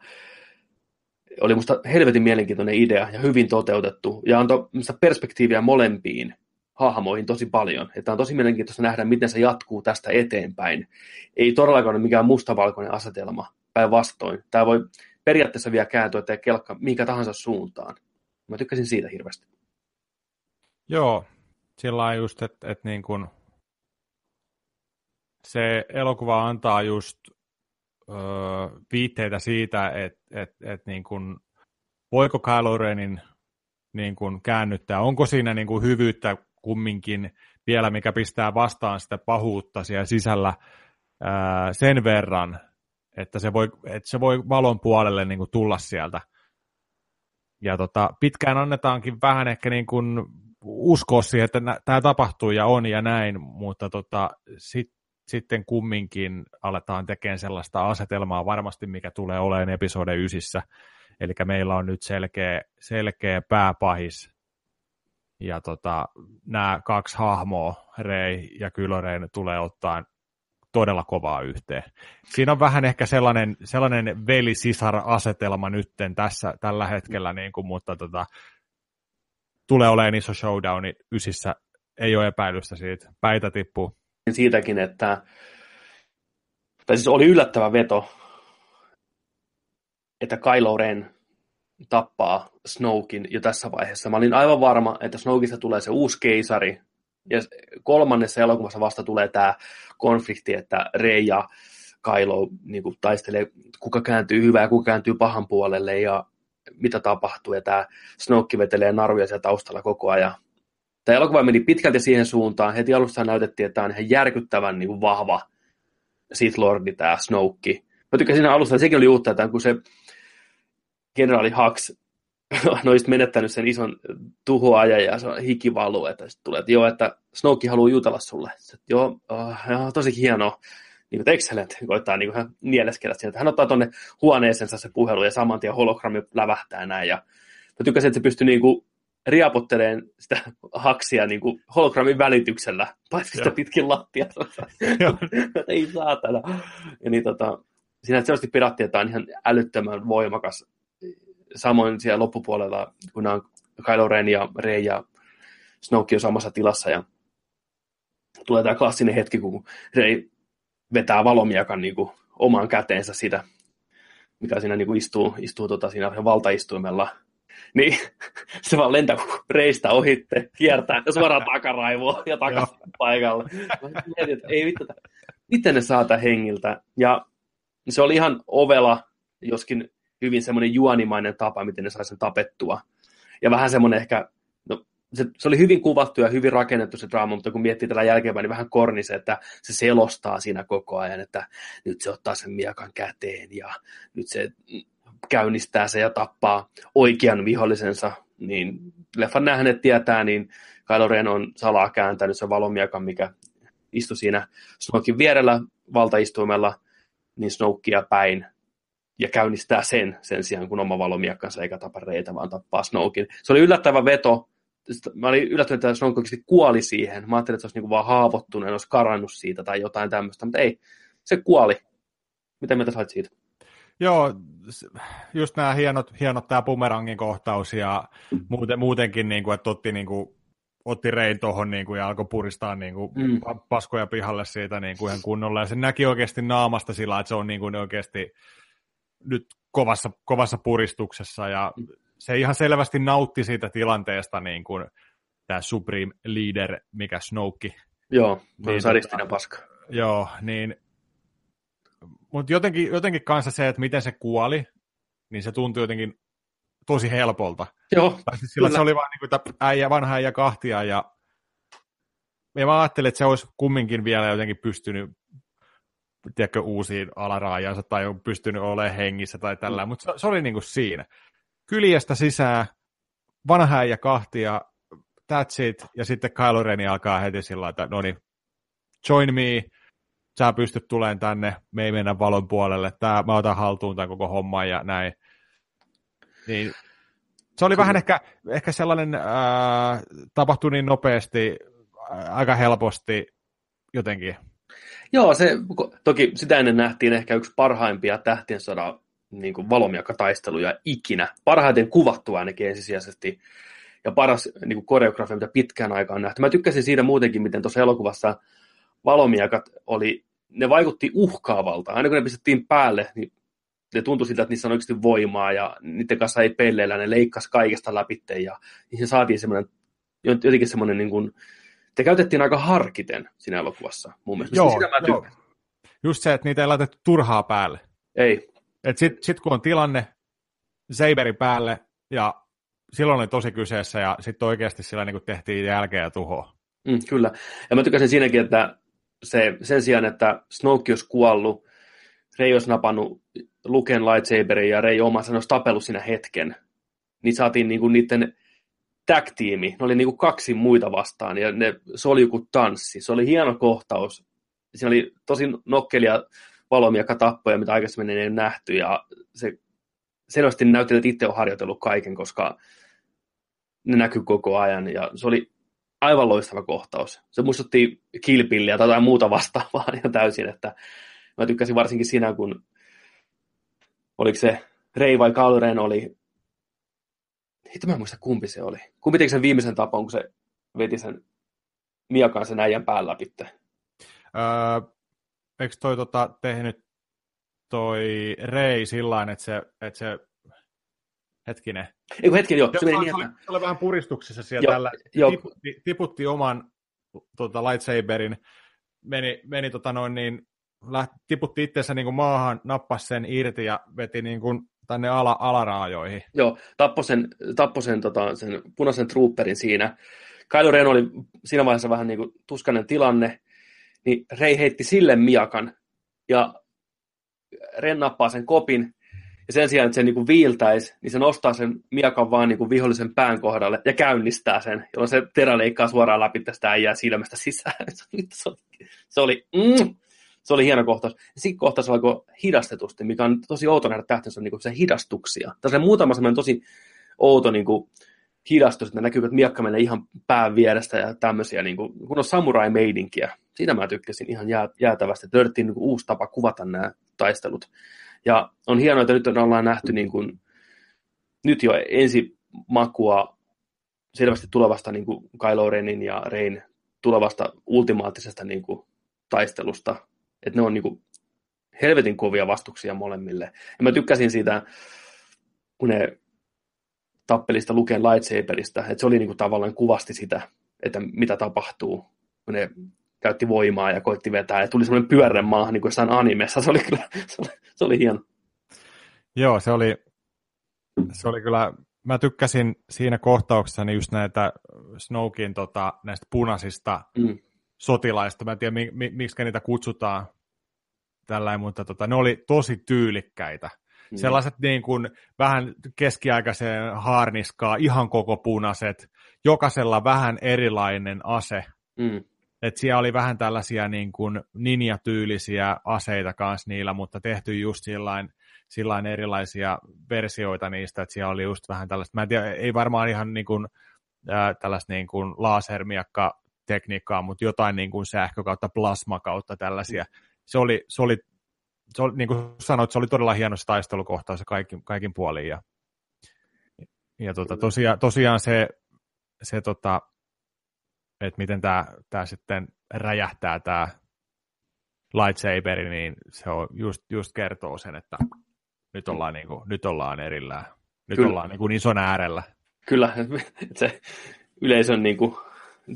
A: oli musta helvetin mielenkiintoinen idea ja hyvin toteutettu, ja antoi perspektiiviä molempiin hahmoihin tosi paljon. Että on tosi mielenkiintoista nähdä, miten se jatkuu tästä eteenpäin. Ei todellakaan ole mikään mustavalkoinen asetelma, päinvastoin. Tämä voi periaatteessa vielä kääntyä että kelkka mikä tahansa suuntaan. Mä tykkäsin siitä hirveästi.
B: Joo, sillä on just, että et niin kun se elokuva antaa just öö, viitteitä siitä, että et, et niin kun, voiko Kylo Renin niin kun käännyttää, onko siinä niin kun hyvyyttä kumminkin vielä, mikä pistää vastaan sitä pahuutta siellä sisällä ää, sen verran, että se voi, että se voi valon puolelle niin kuin tulla sieltä. Ja tota, pitkään annetaankin vähän ehkä niin kuin uskoa siihen, että tämä tapahtuu ja on ja näin, mutta tota, sit, sitten kumminkin aletaan tekemään sellaista asetelmaa varmasti, mikä tulee olemaan episode ysissä. Eli meillä on nyt selkeä, selkeä pääpahis, ja tota, nämä kaksi hahmoa, Rei ja Kylorein, tulee ottaa todella kovaa yhteen. Siinä on vähän ehkä sellainen, sellainen veli-sisar-asetelma nytten tässä, tällä hetkellä, niin kuin, mutta tota, tulee olemaan iso showdown ysissä, ei ole epäilystä siitä, päitä tippuu.
A: Siitäkin, että tai siis oli yllättävä veto, että Kylo Ren tappaa Snowkin jo tässä vaiheessa. Mä olin aivan varma, että Snowkista tulee se uusi keisari, ja kolmannessa elokuvassa vasta tulee tämä konflikti, että Rey ja Kylo niin kuin taistelee, kuka kääntyy hyvää ja kuka kääntyy pahan puolelle ja mitä tapahtuu. Ja tämä Snoke vetelee naruja siellä taustalla koko ajan. Tämä elokuva meni pitkälti siihen suuntaan. Heti alussa näytettiin, että tämä on ihan järkyttävän niin kuin vahva Sith Lordi, tämä Snoke. Mä tykkäsin alusta, että sekin oli uutta, että kun se generaali Hux no olisi menettänyt sen ison tuhoajan ja se on hikivalu, että sitten tulee, että joo, että Snoke haluaa jutella sulle. Sitten, joo, oh, joo, tosi hienoa. Niin kuin, excellent, koittaa niin kuin, nieleskellä sieltä. Hän ottaa tuonne huoneeseensa se puhelu ja saman tien hologrammi lävähtää näin. Ja mä tykkäsin, että se pystyi niin kuin, riapotteleen sitä haksia niin kuin hologrammin välityksellä, paitsi sitä pitkin lattia. Ei saatana. Ja niin, tota, siinä selvästi pirattiin, että on ihan älyttömän voimakas samoin siellä loppupuolella, kun on Kylo Ren ja Rey ja Snoke on samassa tilassa ja tulee tämä klassinen hetki, kun Rey vetää valomiakan niin kuin, omaan käteensä sitä, mikä siinä niin kuin, istuu, istuu tota, siinä valtaistuimella. Niin se vaan lentää reistä ohitte, kiertää ja suoraan takaraivoon ja takaisin paikalle. Mietin, että ei vittu, miten ne saa hengiltä. Ja se oli ihan ovela, joskin hyvin semmoinen juonimainen tapa, miten ne sai sen tapettua. Ja vähän semmoinen ehkä, no, se, se oli hyvin kuvattu ja hyvin rakennettu se draama, mutta kun miettii tällä jälkeenpäin, niin vähän korni se, että se selostaa siinä koko ajan, että nyt se ottaa sen miakan käteen ja nyt se käynnistää se ja tappaa oikean vihollisensa, niin leffan nähneet tietää, niin Kylo Ren on salaa kääntänyt sen valomiakan, mikä istui siinä Snokin vierellä valtaistuimella, niin Snokea päin ja käynnistää sen sen sijaan, kun oma valomiakkansa eikä tapa reitä, vaan tappaa Snokin. Se oli yllättävä veto. Mä olin yllättynyt, että Snoke oikeasti kuoli siihen. Mä ajattelin, että se olisi niinku vaan haavoittunut, olisi karannut siitä tai jotain tämmöistä, mutta ei. Se kuoli. Mitä mieltä sait siitä?
B: Joo, just nämä hienot, hienot tämä bumerangin kohtaus ja muuten, muutenkin, niin kuin, että otti, niin kuin, otti Rein tuohon niin kuin, ja alkoi puristaa niin kuin, mm. paskoja pihalle siitä niin kuin, ihan kunnolla. Ja se näki oikeasti naamasta sillä, että se on niin kuin, oikeasti nyt kovassa, kovassa puristuksessa ja mm. se ihan selvästi nautti siitä tilanteesta niin kuin tämä Supreme Leader, mikä Snoke.
A: Joo, niin, sadistinen tota, paska.
B: Joo, niin mutta jotenkin, jotenkin kanssa se, että miten se kuoli, niin se tuntui jotenkin tosi helpolta.
A: Joo,
B: siis sillä se oli vaan niin kuin äijä, vanha äijä kahtia ja, ja mä ajattelin, että se olisi kumminkin vielä jotenkin pystynyt tiedätkö, uusiin alaraajansa tai on pystynyt olemaan hengissä tai tällä, mm. mutta se, se, oli niin kuin siinä. Kyljestä sisään, vanha ja kahtia, that's it, ja sitten Kylo Ren alkaa heti sillä että no niin, join me, sä pystyt tulemaan tänne, me ei mennä valon puolelle, tää, mä otan haltuun tämän koko homman ja näin. Niin, se oli vähän ehkä, ehkä sellainen, ää, tapahtui niin nopeasti, ää, aika helposti jotenkin
A: Joo, se, toki sitä ennen nähtiin ehkä yksi parhaimpia tähtien sodan niin kuin valomiakkataisteluja ikinä. Parhaiten kuvattu ainakin ensisijaisesti ja paras niin kuin koreografia, mitä pitkään aikaan nähty. Mä tykkäsin siitä muutenkin, miten tuossa elokuvassa valomiakat oli, ne vaikutti uhkaavalta. Aina kun ne pistettiin päälle, niin ne tuntui siltä, että niissä on oikeasti voimaa ja niiden kanssa ei pelleillä, ne leikkasi kaikesta läpi ja niin saatiin semmoinen, jotenkin semmoinen niin kuin, te käytettiin aika harkiten siinä elokuvassa, mun mielestä.
B: Joo, sitä mä joo. Just se, että niitä ei laitettu turhaa päälle.
A: Ei.
B: Sitten sit kun on tilanne Saberin päälle, ja silloin oli tosi kyseessä, ja sitten oikeasti sillä niin tehtiin jälkeä ja tuhoa.
A: Mm, kyllä. Ja mä tykäsin siinäkin, että se, sen sijaan, että Snoke olisi kuollut, Rey olisi napannut Luken lightsaberin ja Rey oma olisi tapellut siinä hetken, niin saatiin niinku niiden tag-tiimi, ne oli niin kuin kaksi muita vastaan, ja ne, se oli joku tanssi. Se oli hieno kohtaus. Siinä oli tosi nokkelia valomia tappoja, mitä aikaisemmin ei nähty, ja se selvästi näytti, että itse on harjoitellut kaiken, koska ne näkyy koko ajan, ja se oli aivan loistava kohtaus. Se muistutti kilpilliä tai jotain muuta vastaavaa ihan täysin, että mä tykkäsin varsinkin siinä, kun oliko se Rei vai Kalren oli Hitto mä en muista kumpi se oli. Kumpi teki sen viimeisen tapon, kun se veti sen miakaan sen äijän pään läpi?
B: Öö, eikö toi tota, tehnyt toi Rei sillä että se, että se hetkinen.
A: Ei hetken, joo. Se, meni
B: niin, että... se oli vähän puristuksessa siellä joo, tällä. Jo. Tiputti, tiputti oman tota, lightsaberin, meni, meni tota noin niin, lähti, tiputti itsensä niin kuin maahan, nappasi sen irti ja veti niin kuin tänne ala, alaraajoihin.
A: Joo, tappoi sen, tappoi sen, tota, sen punaisen trooperin siinä. Kylo Ren oli siinä vaiheessa vähän niin kuin tuskainen tilanne, niin Rei heitti sille miakan, ja Ren nappaa sen kopin, ja sen sijaan, että se niin viiltäisi, niin se nostaa sen miakan vaan niin vihollisen pään kohdalle ja käynnistää sen, jolloin se terä leikkaa suoraan läpi tästä äijää silmästä sisään. se oli, se oli, mm, se oli hieno kohtaus. Siinä kohtaus alkoi hidastetusti, mikä on tosi outo nähdä tähtiössä niin se hidastuksia. Tässä on muutama semmoinen tosi outo niin kuin, hidastus, että näkyy, että miakka menee ihan pään vierestä ja tämmöisiä, niin kuin, kun on samurai-meidinkiä. Siitä mä tykkäsin ihan jää, jäätävästi, että löydettiin niin kuin, uusi tapa kuvata nämä taistelut. Ja on hienoa, että nyt ollaan nähty niin kuin, nyt jo ensi makua selvästi tulevasta niin kuin Kylo Renin ja Rein tulevasta ultimaattisesta niin kuin, taistelusta. Että ne on niin kuin, helvetin kovia vastuksia molemmille. Ja mä tykkäsin siitä, kun ne tappelista lukeen lightsaberista, että se oli niin kuin, tavallaan kuvasti sitä, että mitä tapahtuu, kun ne käytti voimaa ja koitti vetää, ja tuli semmoinen pyörre maahan, niin kuin jossain animessa, se oli kyllä, se oli, se oli hieno.
B: Joo, se oli, se oli kyllä, mä tykkäsin siinä kohtauksessa niin just näitä Snowkin tota, näistä punaisista mm. Sotilaista, mä en tiedä mi, mi, miksi niitä kutsutaan tällä, mutta tota, ne oli tosi tyylikkäitä. Mm. Sellaiset niin kuin vähän keskiaikaiseen haarniskaa, ihan koko punaiset, jokaisella vähän erilainen ase. Mm. Et siellä oli vähän tällaisia niin kuin ninja-tyylisiä aseita kanssa niillä, mutta tehty just sillain, sillain erilaisia versioita niistä, että siellä oli just vähän tällaista, mä en tiedä, ei varmaan ihan niin kuin, äh, tällaista niin kuin lasermiakka tekniikkaa, mutta jotain niin kuin sähkö kautta plasma kautta tällaisia. Se oli, se oli, se oli, niin kuin sanoit, se oli todella hieno se taistelukohtaus kaikin, kaikin puolin. Ja, ja tota, tosiaan, tosiaan se, se tota, että miten tämä, tämä sitten räjähtää tämä lightsaberi, niin se on just, just kertoo sen, että nyt ollaan, niin kuin, nyt ollaan erillään. Nyt Kyllä. ollaan niin kuin ison äärellä.
A: Kyllä, se yleisön niin kuin,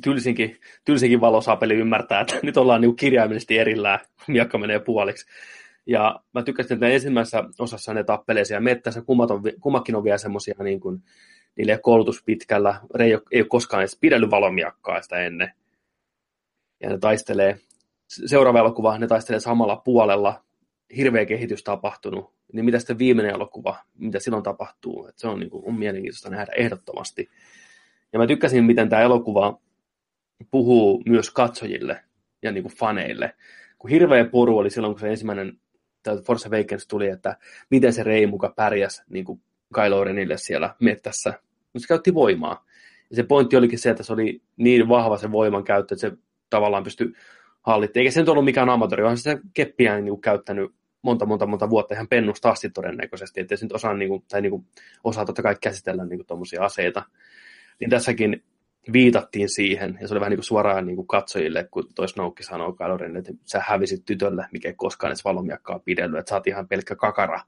A: tylsinkin, tylsinkin valosapeli ymmärtää, että nyt ollaan niin kuin kirjaimellisesti erillään, miakka menee puoliksi. Ja mä tykkäsin, että ensimmäisessä osassa ne tappelee siellä mettässä, on, kummakin on vielä semmoisia niin kuin, niille koulutus pitkällä. Rei ei ole koskaan edes pidellyt valomiakkaa sitä ennen. Ja ne taistelee, seuraava elokuva, ne taistelee samalla puolella. Hirveä kehitys tapahtunut. Niin mitä sitten viimeinen elokuva, mitä silloin tapahtuu? Et se on, niin kuin, on mielenkiintoista nähdä ehdottomasti. Ja mä tykkäsin, miten tämä elokuva puhuu myös katsojille ja niin kuin faneille. Kun hirveä poru oli silloin, kun se ensimmäinen Force Awakens tuli, että miten se Rei muka pärjäs niin kuin Kylo Renille siellä mettässä, mutta se käytti voimaa. Ja se pointti olikin se, että se oli niin vahva se voiman käyttö, että se tavallaan pystyi hallittamaan. Eikä se nyt ollut mikään amatööri, vaan se keppiä niin kuin käyttänyt monta, monta, monta vuotta ihan pennusta asti todennäköisesti, että se nyt osaa, niin kuin, tai niin kuin, osaa totta kai käsitellä niin tuommoisia aseita. Niin tässäkin viitattiin siihen, ja se oli vähän niin kuin suoraan niin kuin katsojille, kun toi Snoke sanoo Kylo että sä hävisit tytölle, mikä ei koskaan edes valomiakkaa pidellyt, että sä oot ihan pelkkä kakara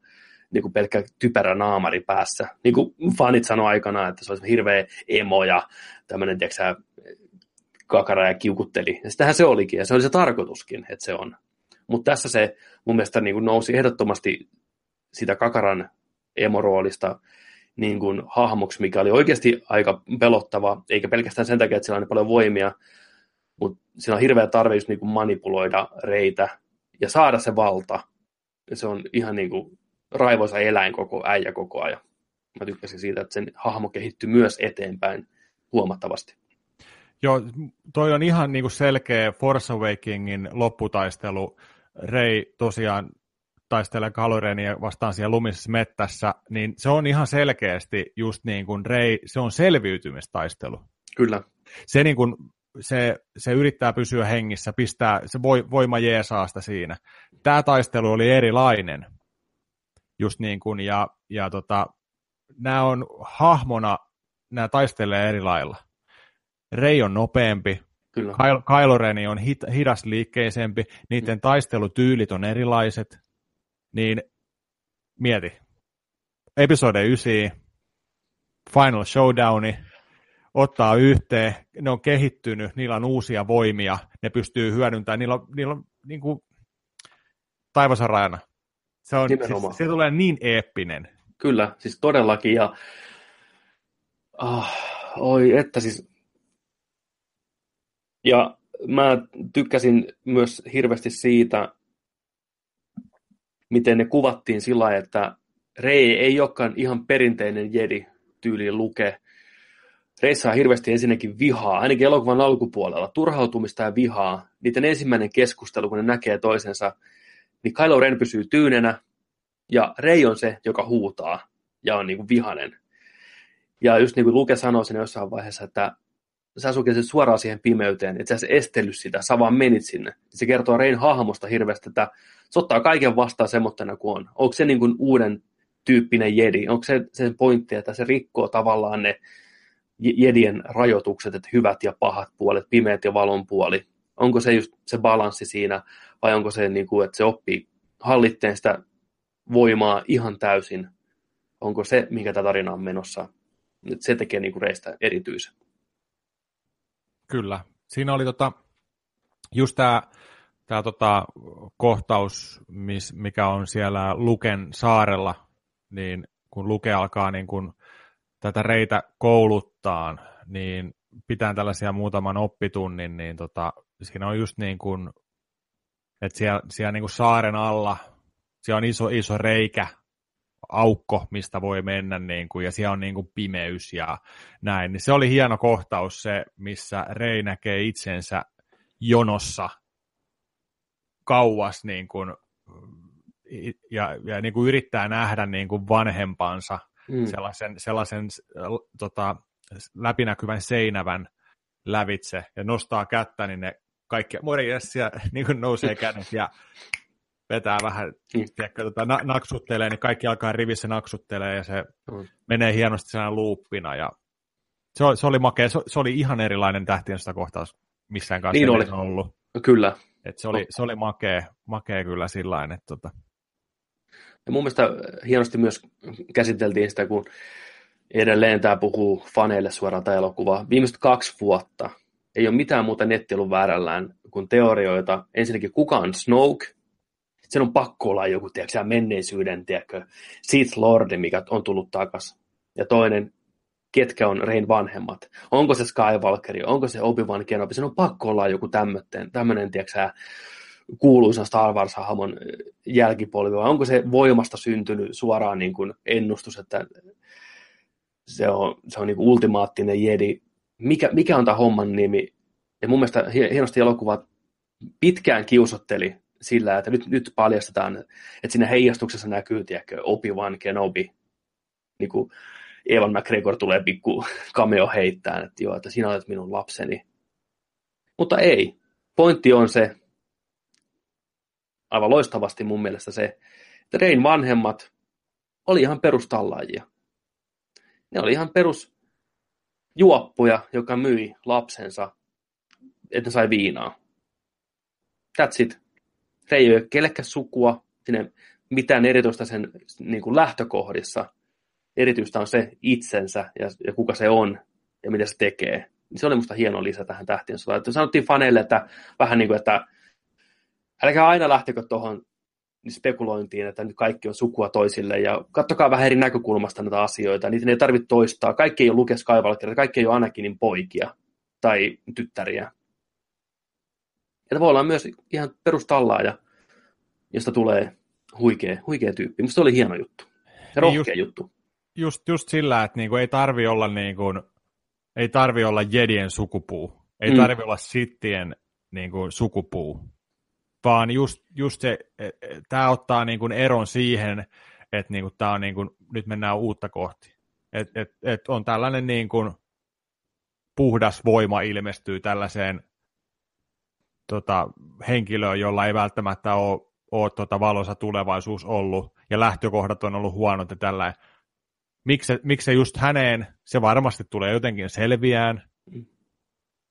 A: niin kuin pelkkä typerä naamari päässä. Niin kuin fanit sanoi aikana, että se olisi hirveä emo ja tämmöinen, tiedätkö kakara ja kiukutteli. Ja sitähän se olikin, ja se oli se tarkoituskin, että se on. Mutta tässä se mun mielestä niin kuin nousi ehdottomasti sitä kakaran emoroolista niin kuin hahmoksi, mikä oli oikeasti aika pelottava, eikä pelkästään sen takia, että sillä on paljon voimia, mutta sillä on hirveä tarve just niin kuin manipuloida reitä ja saada se valta. Ja se on ihan niin kuin raivoisa eläin koko äijä koko ajan. Mä tykkäsin siitä, että sen hahmo kehittyi myös eteenpäin huomattavasti.
B: Joo, toi on ihan niin kuin selkeä Force Awakingin lopputaistelu. Rei tosiaan taistelee kalorenia vastaan siellä lumisessa mettässä, niin se on ihan selkeästi just niin kuin Rei, se on selviytymistaistelu.
A: Kyllä.
B: Se, niin kuin, se, se yrittää pysyä hengissä, pistää, se voi, voima jeesaasta siinä. Tämä taistelu oli erilainen just niin kuin, ja, ja tota, nämä on hahmona, nämä taistelee eri lailla. Rei on nopeampi, Kyllä. Kylo Ren on hit, hidas liikkeisempi, niiden mm. taistelutyylit on erilaiset, niin mieti, episode 9, Final Showdowni, ottaa yhteen, ne on kehittynyt, niillä on uusia voimia, ne pystyy hyödyntämään, niillä on, niillä on niin kuin, taivasan rajana. Se, on, siis, se tulee niin eeppinen.
A: Kyllä, siis todellakin. Ja, oh, oi, että siis... Ja mä tykkäsin myös hirveästi siitä, miten ne kuvattiin sillä lailla, että Rei ei olekaan ihan perinteinen jedi tyyli luke. Reissä on hirveästi ensinnäkin vihaa, ainakin elokuvan alkupuolella, turhautumista ja vihaa. Niiden ensimmäinen keskustelu, kun ne näkee toisensa, niin Kylo Ren pysyy tyynenä, ja Rei on se, joka huutaa ja on niin kuin vihanen. Ja just niin kuin Luke sanoi sinne jossain vaiheessa, että sä sulkisit suoraan siihen pimeyteen, että sä estellyt sitä, sä vaan menit sinne. Se kertoo Rein hahmosta hirveästi, että se ottaa kaiken vastaan semmoittena kuin on. Onko se niin kuin uuden tyyppinen jedi? Onko se sen pointti, että se rikkoo tavallaan ne jedien rajoitukset, että hyvät ja pahat puolet, pimeät ja valon puoli? Onko se just se balanssi siinä, vai onko se, niin kuin, että se oppii hallitteen sitä voimaa ihan täysin? Onko se, mikä tämä tarina on menossa? Se tekee niin kuin Reistä erityisen.
B: Kyllä. Siinä oli tota, just tämä tää tota, kohtaus, mis, mikä on siellä Luken saarella, niin kun Luke alkaa niin kun tätä reitä kouluttaa, niin pitää tällaisia muutaman oppitunnin, niin tota, siinä on just niin kuin, että siellä, siellä niin kuin saaren alla, siellä on iso, iso reikä, aukko, mistä voi mennä, niin kuin, ja siellä on niin kuin pimeys ja näin. Niin se oli hieno kohtaus se, missä Rei näkee itsensä jonossa kauas niin kuin, ja, ja niin kuin yrittää nähdä niin kuin vanhempansa mm. sellaisen, sellaisen tota, läpinäkyvän seinävän lävitse ja nostaa kättä, niin ne kaikki morjes ja niin kuin nousee kädet ja vetää vähän, mm. tiedätkö, tota, na- naksuttelee, niin kaikki alkaa rivissä naksuttelee ja se mm. menee hienosti sen luuppina ja se, oli, se oli makea, se, se, oli ihan erilainen tähtien sitä kohtaus missään kanssa
A: niin oli.
B: ollut.
A: Kyllä.
B: Et se, oli, se oli makea, makea kyllä sillä että tota...
A: ja mun mielestä hienosti myös käsiteltiin sitä, kun edelleen tämä puhuu faneille suoraan tämä elokuva. Viimeiset kaksi vuotta ei ole mitään muuta netti ollut väärällään kuin teorioita. Ensinnäkin kuka on Snoke, sen on pakko olla joku, tiedätkö, menneisyyden, tiedätkö, Sith Lordi, mikä on tullut takas. Ja toinen, ketkä on Rein vanhemmat. Onko se Skywalker, onko se Obi-Wan Kenobi, sen on pakko olla joku tämmöinen, tämmöinen tiedätkö, kuuluisa Star Wars-hahmon jälkipolvi, vai onko se voimasta syntynyt suoraan niin kuin ennustus, että se on, se on niin kuin ultimaattinen jedi. Mikä, mikä on tämä homman nimi? Ja mun mielestä hienosti elokuvat pitkään kiusotteli sillä, että nyt, nyt paljastetaan, että siinä heijastuksessa näkyy, tiedätkö, Obi-Wan Kenobi, niin kuin Evan McGregor tulee pikku cameo heittää, että joo, että sinä olet minun lapseni. Mutta ei. Pointti on se, aivan loistavasti mun mielestä se, että Rein vanhemmat oli ihan perustallaajia. Ne oli ihan perus juoppuja, joka myi lapsensa, että sai viinaa. That's it se ei ole kellekään sukua, sinne mitään erityistä sen niin kuin lähtökohdissa. Erityistä on se itsensä ja, ja kuka se on ja mitä se tekee. Niin se oli musta hieno lisä tähän tähtien sotaan. Sanottiin faneille, että vähän niin kuin, että älkää aina lähtekö tuohon spekulointiin, että nyt kaikki on sukua toisille, ja kattokaa vähän eri näkökulmasta näitä asioita, niitä ei tarvitse toistaa. Kaikki ei ole Luke Skywalker, kaikki ei ole Anakinin poikia tai tyttäriä. Että voi olla myös ihan perustallaaja, josta tulee huikea, huikea tyyppi. Musta oli hieno juttu. Ja rohkea just, juttu.
B: Just, just sillä, että niinku ei tarvi olla niinku, ei tarvi olla jedien sukupuu. Ei mm. tarvi olla sittien niinku, sukupuu. Vaan just, just se, e, e, tämä ottaa niinku eron siihen, että niinku, tää on niinku, nyt mennään uutta kohti. Et, et, et on tällainen niinku, puhdas voima ilmestyy tällaiseen tota, henkilöä, jolla ei välttämättä ole, ole tota, valoisa tulevaisuus ollut, ja lähtökohdat on ollut huonot ja tällä. Miksi, miksi just häneen, se varmasti tulee jotenkin selviään,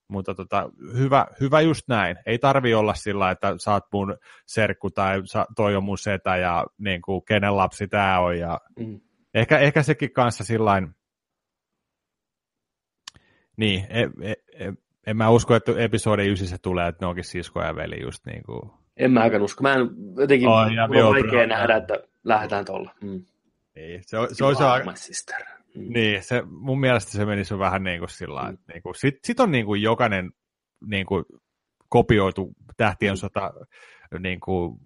B: mutta tota, hyvä, hyvä just näin. Ei tarvi olla sillä, että saat mun serkku tai toi on mun setä ja niin kuin, kenen lapsi tämä on. Ja mm. ehkä, ehkä sekin kanssa sillain, niin, e, e, e, en mä usko, että episodi 9 tulee, että ne onkin sisko ja veli just niin kuin
A: En mä aika usko. Mä en jotenkin
B: Oh, ja
A: on
B: Bill
A: vaikea
B: Brown.
A: nähdä, että lähdetään tuolla. Mm.
B: Niin, se, on- se olisi aika,
A: sister. Mm.
B: Niin, se, mun mielestä se menisi vähän niin kuin sillä että niin kuin, sit, sit on niin kuin jokainen niin kuin kopioitu tähtien sota niin kuin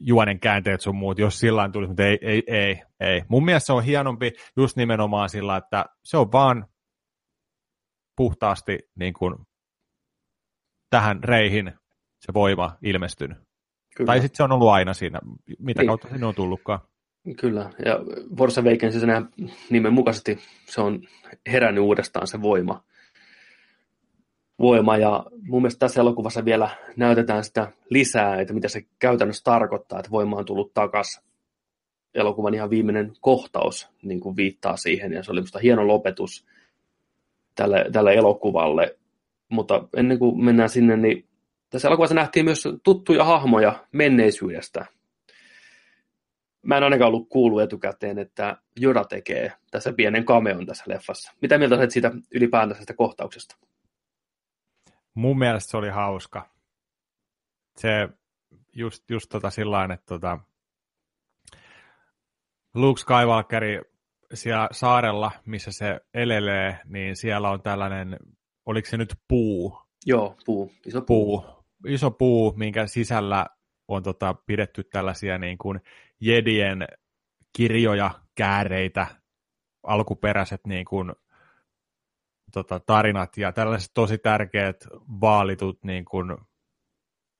B: juonen käänteet sun muut, jos sillä tulisi, mutta ei, ei, ei, ei. Mun mielestä se on hienompi just nimenomaan sillä, että se on vaan puhtaasti niin kuin tähän reihin se voima ilmestynyt.
A: Kyllä.
B: Tai sitten se on ollut aina siinä, mitä
A: Niin.
B: kautta sinne on tullutkaan.
A: Kyllä, ja Force Awakens sen nimen mukaisesti se on herännyt uudestaan se voima. voima. Ja mun mielestä tässä elokuvassa vielä näytetään sitä lisää, että mitä se käytännössä tarkoittaa, että voima on tullut takaisin. Elokuvan ihan viimeinen kohtaus niin kuin viittaa siihen, ja se oli musta hieno lopetus tälle, tälle elokuvalle. Mutta ennen kuin mennään sinne, niin tässä elokuvassa nähtiin myös tuttuja hahmoja menneisyydestä mä en ainakaan ollut kuullut etukäteen, että Joda tekee tässä pienen cameon tässä leffassa. Mitä mieltä olet siitä ylipäätänsä tästä kohtauksesta?
B: Mun mielestä se oli hauska. Se just, just tota sillain, että tota, Luke Skywalkeri siellä saarella, missä se elelee, niin siellä on tällainen, oliko se nyt puu,
A: Joo, puu. Iso puu.
B: puu iso puu, minkä sisällä on tota, pidetty tällaisia niin kuin jedien kirjoja, kääreitä, alkuperäiset niin kuin, tota, tarinat ja tällaiset tosi tärkeät vaalitut niin kuin,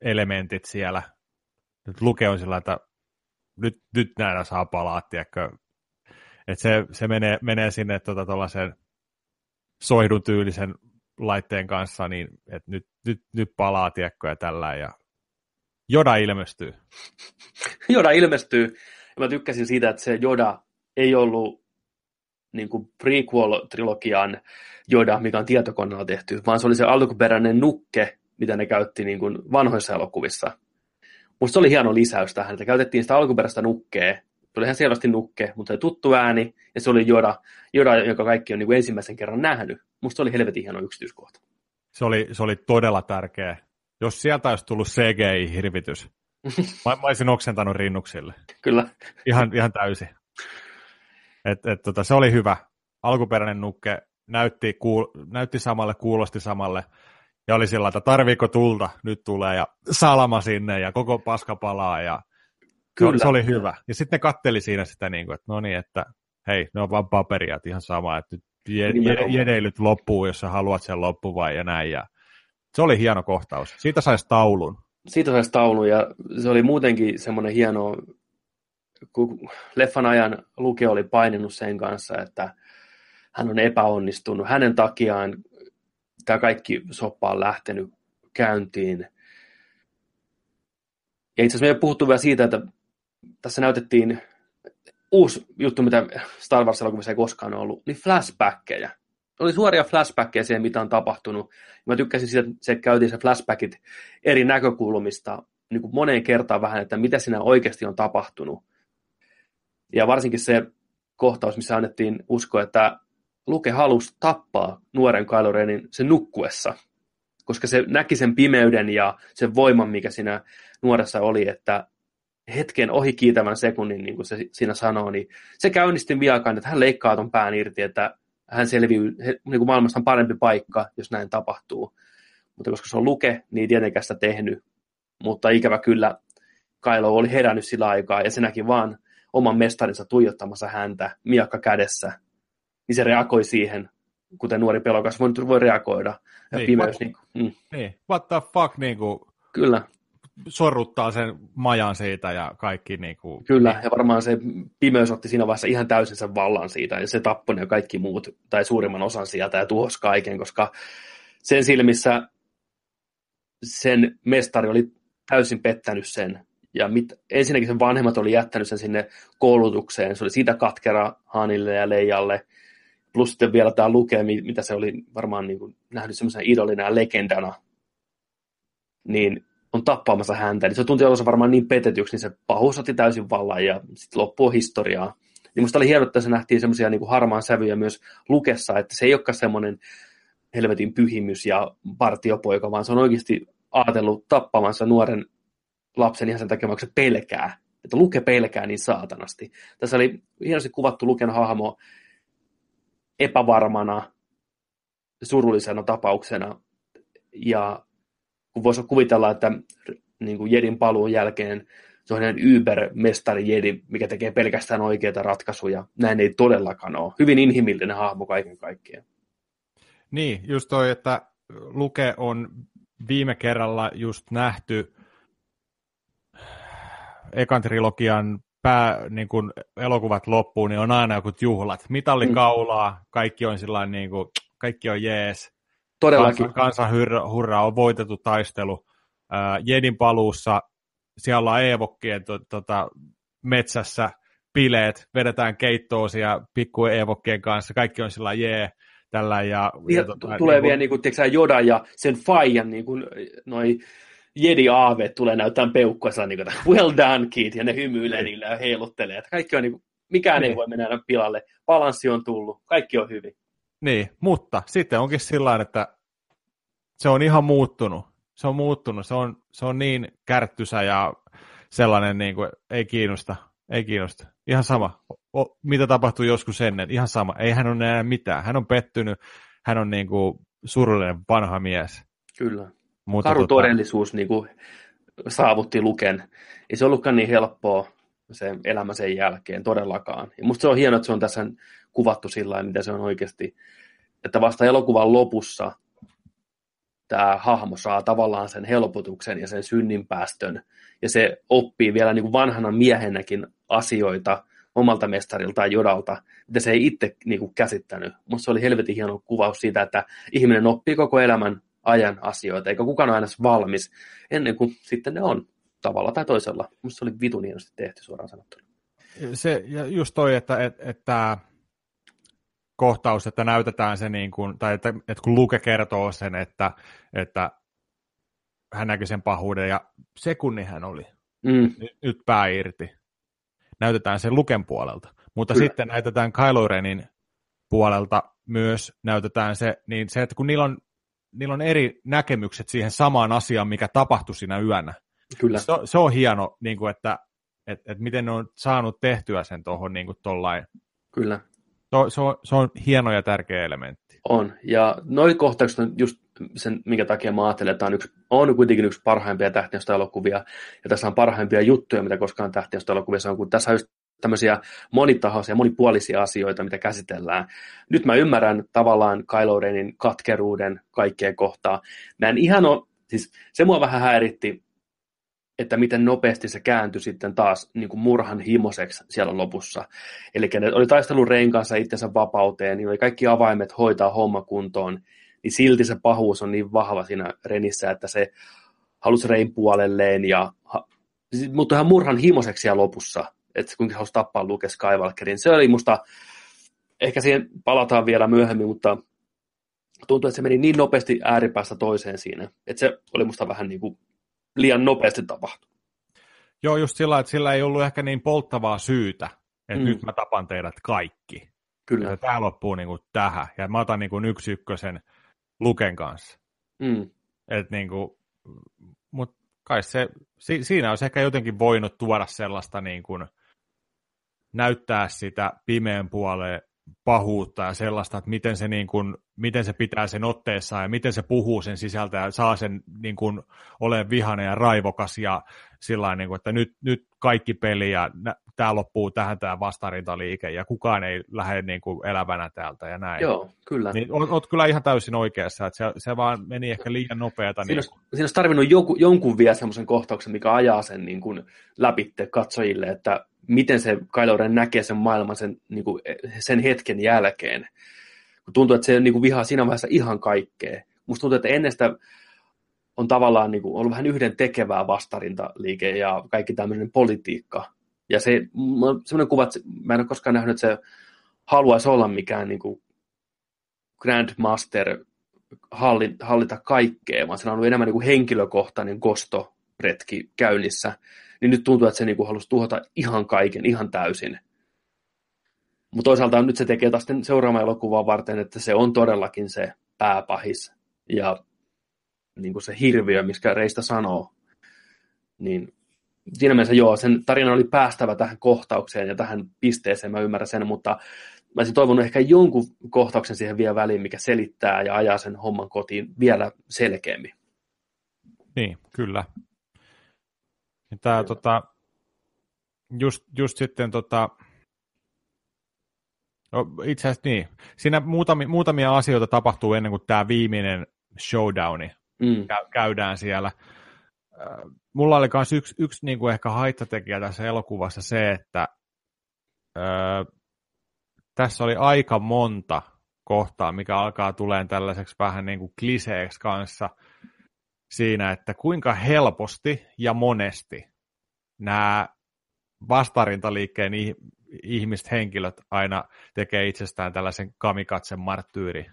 B: elementit siellä. Nyt Luke on sillä, että nyt, nyt näillä saa palaa, tiedätkö? Et se, se menee, menee sinne tota, soihdun tyylisen laitteen kanssa, niin että nyt, nyt, nyt palaa, tiedätkö, ja tällä, ja Joda ilmestyy.
A: Joda ilmestyy. Ja mä tykkäsin siitä, että se Joda ei ollut niin kuin prequel-trilogian Joda, mikä on tietokoneella tehty, vaan se oli se alkuperäinen nukke, mitä ne käytti niin kuin vanhoissa elokuvissa. Musta se oli hieno lisäys tähän, että käytettiin sitä alkuperäistä nukkea. Se oli ihan selvästi nukke, mutta se oli tuttu ääni, ja se oli Joda, Joda joka kaikki on niin kuin ensimmäisen kerran nähnyt. Musta se oli helvetin hieno yksityiskohta.
B: Se oli, se oli todella tärkeä. Jos sieltä olisi tullut CGI-hirvitys, mä, mä olisin oksentanut rinnuksille.
A: Kyllä.
B: Ihan, ihan täysin. Et, et, tota, se oli hyvä. Alkuperäinen nukke näytti, kuul, näytti samalle, kuulosti samalle. Ja oli sillä, että tarviiko tulta, nyt tulee, ja salama sinne, ja koko paska palaa, ja Kyllä.
A: Kyllä.
B: Se, oli hyvä. Ja sitten ne katteli siinä sitä, niin kuin, että no niin, että hei, ne on vaan paperia, että ihan sama, että nyt jedeilyt loppuu, jos sä haluat sen loppuvan ja näin. Ja se oli hieno kohtaus. Siitä saisi taulun.
A: siitä saisi taulun ja se oli muutenkin semmoinen hieno, kun leffan ajan Luke oli paininut sen kanssa, että hän on epäonnistunut. Hänen takiaan tämä kaikki soppa on lähtenyt käyntiin. Ja itse asiassa me ei puhuttu vielä siitä, että tässä näytettiin uusi juttu, mitä Star Wars-elokuvissa ei koskaan ollut, niin flashbackkejä. Oli suoria flashbackkejä siihen, mitä on tapahtunut. Mä tykkäsin siitä, että se käytiin se flashbackit eri näkökulmista niin kuin moneen kertaan vähän, että mitä siinä oikeasti on tapahtunut. Ja varsinkin se kohtaus, missä annettiin usko, että Luke halusi tappaa nuoren Kylo Renin sen nukkuessa, koska se näki sen pimeyden ja sen voiman, mikä siinä nuoressa oli, että hetken ohi kiitävän sekunnin, niin kuin se siinä sanoo, niin se käynnisti viakaan, että hän leikkaa ton pään irti, että hän selviää, niin kuin maailmasta on parempi paikka, jos näin tapahtuu. Mutta koska se on Luke, niin ei tietenkään sitä tehnyt. Mutta ikävä kyllä Kylo oli herännyt sillä aikaa, ja se näki vaan oman mestarinsa tuijottamassa häntä miakka kädessä. Niin se reagoi siihen, kuten nuori pelokas voi, voi reagoida. Ja
B: Niin,
A: pimeys,
B: what-
A: niin, mm,
B: Niin, what the fuck, niin kuin,
A: kyllä,
B: sorruttaa sen majan siitä ja kaikki niin kuin,
A: Kyllä, ja varmaan se pimeys otti siinä vaiheessa ihan täysin sen vallan siitä, ja se tappoi ne kaikki muut, tai suurimman osan sieltä, ja tuhosi kaiken, koska sen silmissä sen mestari oli täysin pettänyt sen, ja mit, ensinnäkin sen vanhemmat oli jättänyt sen sinne koulutukseen, se oli siitä katkera Hanille ja Leijalle, plus sitten vielä tämä Luke, mi- mitä se oli varmaan niin kuin nähnyt semmoisena idolina ja legendana, niin on tappaamassa häntä, niin se tuntui olonsa varmaan niin petetyksi, niin se pahuus otti täysin vallan ja sitten loppuu historiaa. Niin musta oli hienoa, että se nähtiin semmoisia niin harmaan sävyjä myös Lukessa, että se ei olekaan semmoinen helvetin pyhimys ja partiopoika, vaan se on oikeasti ajatellut tappamansa nuoren lapsen ihan sen takia, vaikka se pelkää. Että Luke pelkää niin saatanasti. Tässä oli hienosti kuvattu Luken hahmo epävarmana, surullisena tapauksena. Ja kun voisi kuvitella, että niin kuin Jedin paluun jälkeen se on Uber-mestari Jedi, mikä tekee pelkästään oikeita ratkaisuja. Näin ei todellakaan ole. Hyvin inhimillinen hahmo kaiken kaikkiaan.
B: Niin, just toi, että Luke on viime kerralla just nähty ekan trilogian pää, niin kun elokuvat loppuun, niin on aina joku juhlat. Mitalli mm. kaulaa, kaikki on sillä niin kuin, kaikki on jees.
A: Todellakin.
B: Kansan, kansan hurra, hurra, on voitettu taistelu. Äh, Jedin paluussa siellä ollaan Eevokkien to, tota, metsässä bileet, vedetään keittoa siellä pikku Eevokkien kanssa, kaikki on sillä jee, tällä ja...
A: ja, ja tota, tulee niin vielä niin kuin, Joda ja sen Fajan niin kuin, noi Jedi Aave tulee näyttämään peukkua, niin kuin, well done kid, ja ne hymyilee niillä ja heiluttelee. Että kaikki on niin kuin, mikään niin. ei voi mennä pilalle. Balanssi on tullut, kaikki on hyvin.
B: Niin, mutta sitten onkin sillä että se on ihan muuttunut se on muuttunut, se on, se on niin kärttysä ja sellainen, niin kuin, ei kiinnosta, ei kiinnosta. Ihan sama, o, mitä tapahtui joskus ennen, ihan sama. Ei hän ole enää mitään, hän on pettynyt, hän on niin kuin, surullinen vanha mies.
A: Kyllä. Mutta Karu tota... todellisuus niin kuin, saavutti Luken. Ei se ollutkaan niin helppoa se elämä sen jälkeen todellakaan. Ja musta se on hienoa, että se on tässä kuvattu sillä mitä se on oikeasti. Että vasta elokuvan lopussa tämä hahmo saa tavallaan sen helpotuksen ja sen synninpäästön, ja se oppii vielä niin kuin vanhana miehenäkin asioita omalta mestariltaan Jodalta, mitä se ei itse niin kuin käsittänyt. Musta se oli helvetin hieno kuvaus siitä, että ihminen oppii koko elämän ajan asioita, eikä kukaan ole aina valmis ennen kuin sitten ne on tavalla tai toisella. Musta se oli vitun hienosti tehty suoraan sanottuna.
B: Se, ja just toi, että, että, että kohtaus, että näytetään se, niin kuin, tai että, että kun Luke kertoo sen, että, että hän näki sen pahuuden ja sekunni hän oli. Mm. Nyt, nyt pää irti. Näytetään sen Luken puolelta. Mutta Kyllä. sitten näytetään Kylo Renin puolelta myös näytetään se, niin se, että kun niillä on, niillä on eri näkemykset siihen samaan asiaan, mikä tapahtui siinä yönä.
A: Kyllä.
B: Se, se on hieno, niin kuin, että, että, että miten ne on saanut tehtyä sen tuohon niin tollain.
A: Kyllä.
B: To, se, on, se on hieno ja tärkeä elementti.
A: On, ja noin kohtaukset on just sen, minkä takia mä ajattelen, että on, yksi, on kuitenkin yksi parhaimpia elokuvia, ja tässä on parhaimpia juttuja, mitä koskaan elokuvissa on, kun tässä on just tämmöisiä monitahoisia, monipuolisia asioita, mitä käsitellään. Nyt mä ymmärrän tavallaan Kylo Renin katkeruuden kaikkeen kohtaa. Mä en ihan ole, siis se mua vähän häiritti että miten nopeasti se kääntyi sitten taas niin kuin murhan himoseksi siellä lopussa. Eli ne oli taistellut Rein kanssa itsensä vapauteen, niin oli kaikki avaimet hoitaa homma kuntoon, niin silti se pahuus on niin vahva siinä Renissä, että se halusi Rein puolelleen, ja, mutta ihan murhan himoseksi siellä lopussa, että kuinka halusi tappaa Luke Skywalkerin. Se oli musta, ehkä siihen palataan vielä myöhemmin, mutta tuntuu, että se meni niin nopeasti ääripäästä toiseen siinä, että se oli musta vähän niin kuin liian nopeasti tapahtuu.
B: Joo, just sillä, että sillä ei ollut ehkä niin polttavaa syytä, että mm. nyt mä tapan teidät kaikki.
A: Kyllä.
B: Ja tämä loppuu niin kuin tähän, ja mä otan niin kuin yksi ykkösen Luken kanssa.
A: Mm.
B: Et niin kuin, mut kai se, si, siinä olisi ehkä jotenkin voinut tuoda sellaista niin kuin, näyttää sitä pimeän puoleen pahuutta ja sellaista, että miten se, niin kuin, miten se pitää sen otteessaan ja miten se puhuu sen sisältä ja saa sen niin kuin, ole vihane ja raivokas ja sillä niin kuin, että nyt, nyt kaikki peli ja tämä loppuu tähän tämä vastarintaliike ja kukaan ei lähde niin kuin, elävänä täältä ja näin.
A: Joo, kyllä.
B: Niin, oot, oot kyllä ihan täysin oikeassa, että se, se vaan meni ehkä liian nopeata.
A: Siinä, niin... olisi, siinä olisi tarvinnut joku, jonkun vielä semmoisen kohtauksen, mikä ajaa sen niin kuin, läpitte katsojille, että miten se Kylo Ren näkee sen maailman sen, niin kuin, sen hetken jälkeen. Kun tuntuu, että se niin kuin, vihaa siinä vaiheessa ihan kaikkea. Musta tuntuu, että ennen sitä on tavallaan niin kuin, ollut vähän yhden tekevää vastarintaliike ja kaikki tämmöinen politiikka. Ja se, semmoinen kuva, että mä en ole koskaan nähnyt, että se haluaisi olla mikään niin kuin Grandmaster hallita kaikkea, vaan se on ollut enemmän niin kuin henkilökohtainen kostoretki käynnissä niin nyt tuntuu, että se niinku halusi tuhota ihan kaiken, ihan täysin. Mutta toisaalta nyt se tekee taas seuraavan elokuvan varten, että se on todellakin se pääpahis ja niin kuin se hirviö, miskä Reistä sanoo, niin siinä mielessä joo, sen tarina oli päästävä tähän kohtaukseen ja tähän pisteeseen, mä ymmärrän sen, mutta mä olisin toivonut ehkä jonkun kohtauksen siihen vielä väliin, mikä selittää ja ajaa sen homman kotiin vielä selkeämmin.
B: Niin, kyllä. Tämä tota, just, just sitten tota, no, itse asiassa niin, siinä muutamia, muutamia asioita tapahtuu ennen kuin tämä viimeinen showdowni mm. käydään siellä. Mulla oli myös yksi, yksi niin kuin ehkä haittatekijä tässä elokuvassa se, että ö, tässä oli aika monta kohtaa, mikä alkaa tulemaan tällaiseksi vähän niin kuin kliseeksi kanssa siinä, että kuinka helposti ja monesti nämä vastarintaliikkeen ihmiset, henkilöt aina tekee itsestään tällaisen kamikatsen marttyyri.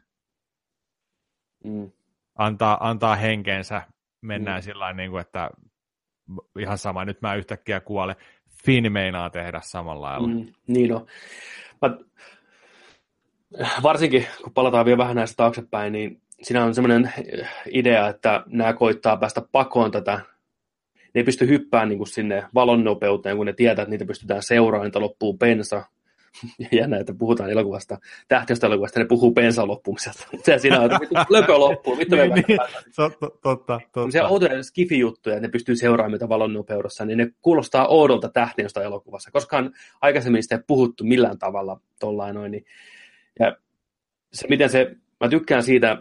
B: Mm. Antaa, antaa henkensä, mennään mm. sillä niin että ihan sama, nyt mä yhtäkkiä kuole. Finn meinaa tehdä samalla lailla. Mm,
A: niin on. Mä, varsinkin, kun palataan vielä vähän näistä taaksepäin, niin siinä on semmoinen idea, että nämä koittaa päästä pakoon tätä ne ei pysty hyppäämään niin kuin sinne valon nopeuteen, kun ne tietää, että niitä pystytään seuraamaan, että loppuu bensa. Jännä, että puhutaan elokuvasta, tähtiöstä elokuvasta, ne puhuu bensan loppumisesta. Se siinä on, että löpö loppuu, mitä me niin, niin.
B: totta, totta, totta.
A: Se outoja skifi-juttuja, että ne pystyy seuraamaan mitä valon nopeudessa, niin ne kuulostaa oudolta tähtiöstä elokuvassa. Koskaan aikaisemmin sitä ei puhuttu millään tavalla tollain noin. Niin, ja se, miten se, mä tykkään siitä,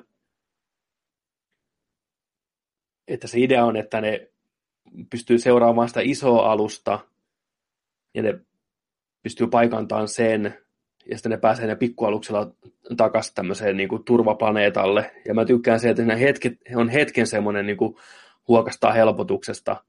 A: että se idea on, että ne pystyy seuraamaan sitä isoa alusta, ja ne pystyy paikantamaan sen, ja sitten ne pääsee ne pikkualuksella takaisin tämmöiseen niin kuin turvaplaneetalle. Ja mä tykkään se, että ne hetket, on hetken semmoinen niin kuin huokastaa helpotuksesta,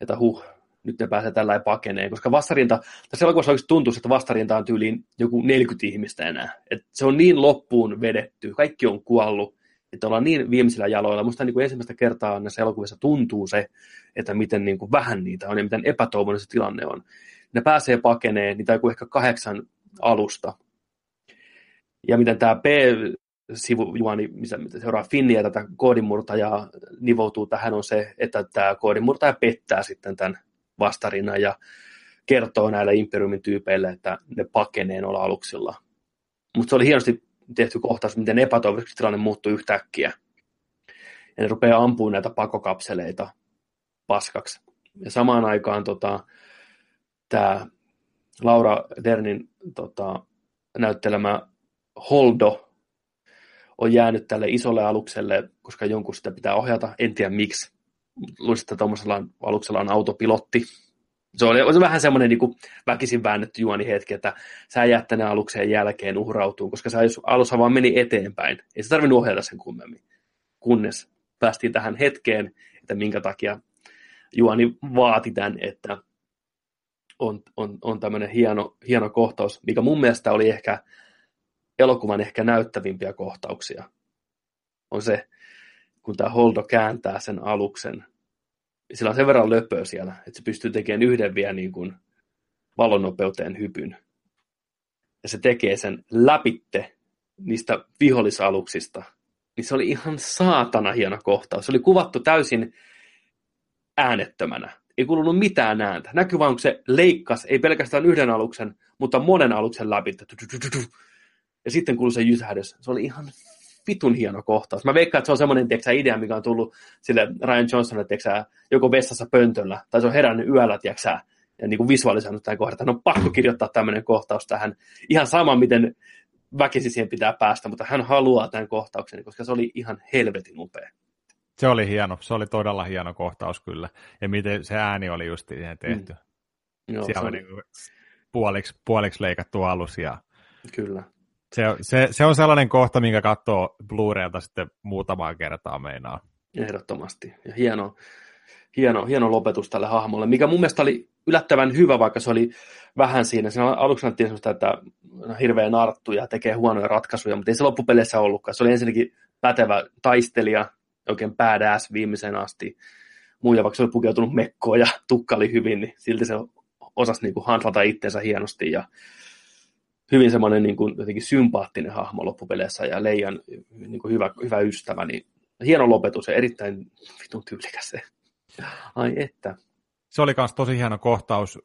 A: että huh, nyt ne pääsee tällä pakeneen, koska vastarinta, tässä elokuvassa oikeasti tuntuu, että vastarinta on tyyliin joku 40 ihmistä enää. Et se on niin loppuun vedetty, kaikki on kuollut, että ollaan niin viimeisillä jaloilla. Musta niin kuin ensimmäistä kertaa näissä elokuvissa tuntuu se, että miten niin kuin vähän niitä on ja miten epätoivoinen se tilanne on. Ne pääsee pakeneen, niitä on ehkä kahdeksan alusta. Ja miten tämä p sivujuoni, missä seuraa Finniä tätä koodinmurtajaa nivoutuu tähän on se, että tämä koodinmurtaja pettää sitten tämän vastarinnan ja kertoo näille Imperiumin tyypeille, että ne pakenee noilla aluksilla. Mutta se oli hienosti tehty kohtaus, miten epätoivoisesti tilanne muuttui yhtäkkiä. Ja ne rupeaa ampumaan näitä pakokapseleita paskaksi. Ja samaan aikaan tota, tämä Laura Dernin tota, näyttelemä Holdo on jäänyt tälle isolle alukselle, koska jonkun sitä pitää ohjata. En tiedä miksi. Luulisin, että tuommoisella aluksella on autopilotti, se oli, oli vähän semmoinen niin väkisin väännetty juoni hetki, että sä jäät tänne alukseen jälkeen uhrautuu, koska sä alussa vaan meni eteenpäin. Ei se tarvinnut ohjata sen kummemmin, kunnes päästiin tähän hetkeen, että minkä takia juoni vaati tämän, että on, on, on tämmöinen hieno, hieno kohtaus, mikä mun mielestä oli ehkä elokuvan ehkä näyttävimpiä kohtauksia. On se, kun tämä Holdo kääntää sen aluksen sillä on sen verran löpöä siellä, että se pystyy tekemään yhden vielä niin kuin valonnopeuteen hypyn. Ja se tekee sen läpitte niistä vihollisaluksista. Niin se oli ihan saatana hieno kohtaus. Se oli kuvattu täysin äänettömänä. Ei kuulunut mitään ääntä. Näkyy vaan, kun se leikkasi, ei pelkästään yhden aluksen, mutta monen aluksen läpi. Ja sitten kuului se jysähdys. Se oli ihan vitun hieno kohtaus. Mä veikkaan, että se on semmoinen tiiäksä, idea, mikä on tullut sille Ryan Johnsonille tiiäksä, joko vessassa pöntöllä, tai se on herännyt yöllä tiiäksä, ja niin kuin visualisoinut tämän kohdan, että on pakko kirjoittaa tämmöinen kohtaus tähän. Ihan sama, miten väkisi siihen pitää päästä, mutta hän haluaa tämän kohtauksen, koska se oli ihan helvetin upea.
B: Se oli hieno, se oli todella hieno kohtaus kyllä. Ja miten se ääni oli just siihen tehty. Mm. Joo, Siellä oli niin puoliksi, puoliksi leikattu alus. Ja...
A: Kyllä.
B: Se, se, se on sellainen kohta, minkä katsoo Blu-raylta sitten muutamaa kertaa meinaa.
A: Ehdottomasti. Ja hieno, hieno, hieno lopetus tälle hahmolle, mikä mun mielestä oli yllättävän hyvä, vaikka se oli vähän siinä. Siinä aluksi näytti sellaista, että on hirveä narttu ja tekee huonoja ratkaisuja, mutta ei se loppupeleissä ollutkaan. Se oli ensinnäkin pätevä taistelija, oikein badass viimeiseen asti. Muija, vaikka se oli pukeutunut mekkoon ja tukka oli hyvin, niin silti se osasi niin kuin handlata itsensä hienosti ja hyvin semmoinen niin kuin, jotenkin sympaattinen hahmo loppupeleissä ja Leijan niin kuin hyvä, hyvä ystävä, niin hieno lopetus ja erittäin vitun tyylikäs se. Ai että.
B: se oli myös tosi hieno kohtaus,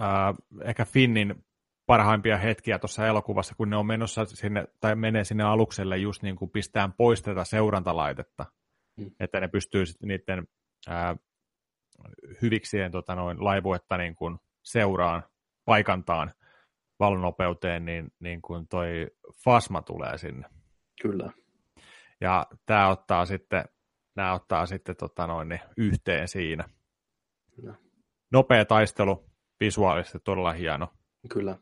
B: äh, ehkä Finnin parhaimpia hetkiä tuossa elokuvassa, kun ne on menossa sinne, tai menee sinne alukselle just niin kuin pistään pois tätä seurantalaitetta, mm. että ne pystyy sitten niiden ää, hyviksien tota noin, laivuetta niin kuin seuraan, paikantaan valonopeuteen, niin, niin kuin toi Fasma tulee sinne.
A: Kyllä.
B: Ja tämä ottaa sitten, nämä ottaa sitten tota noin, niin yhteen siinä. Kyllä. Nopea taistelu, visuaalisesti todella hieno.
A: Kyllä.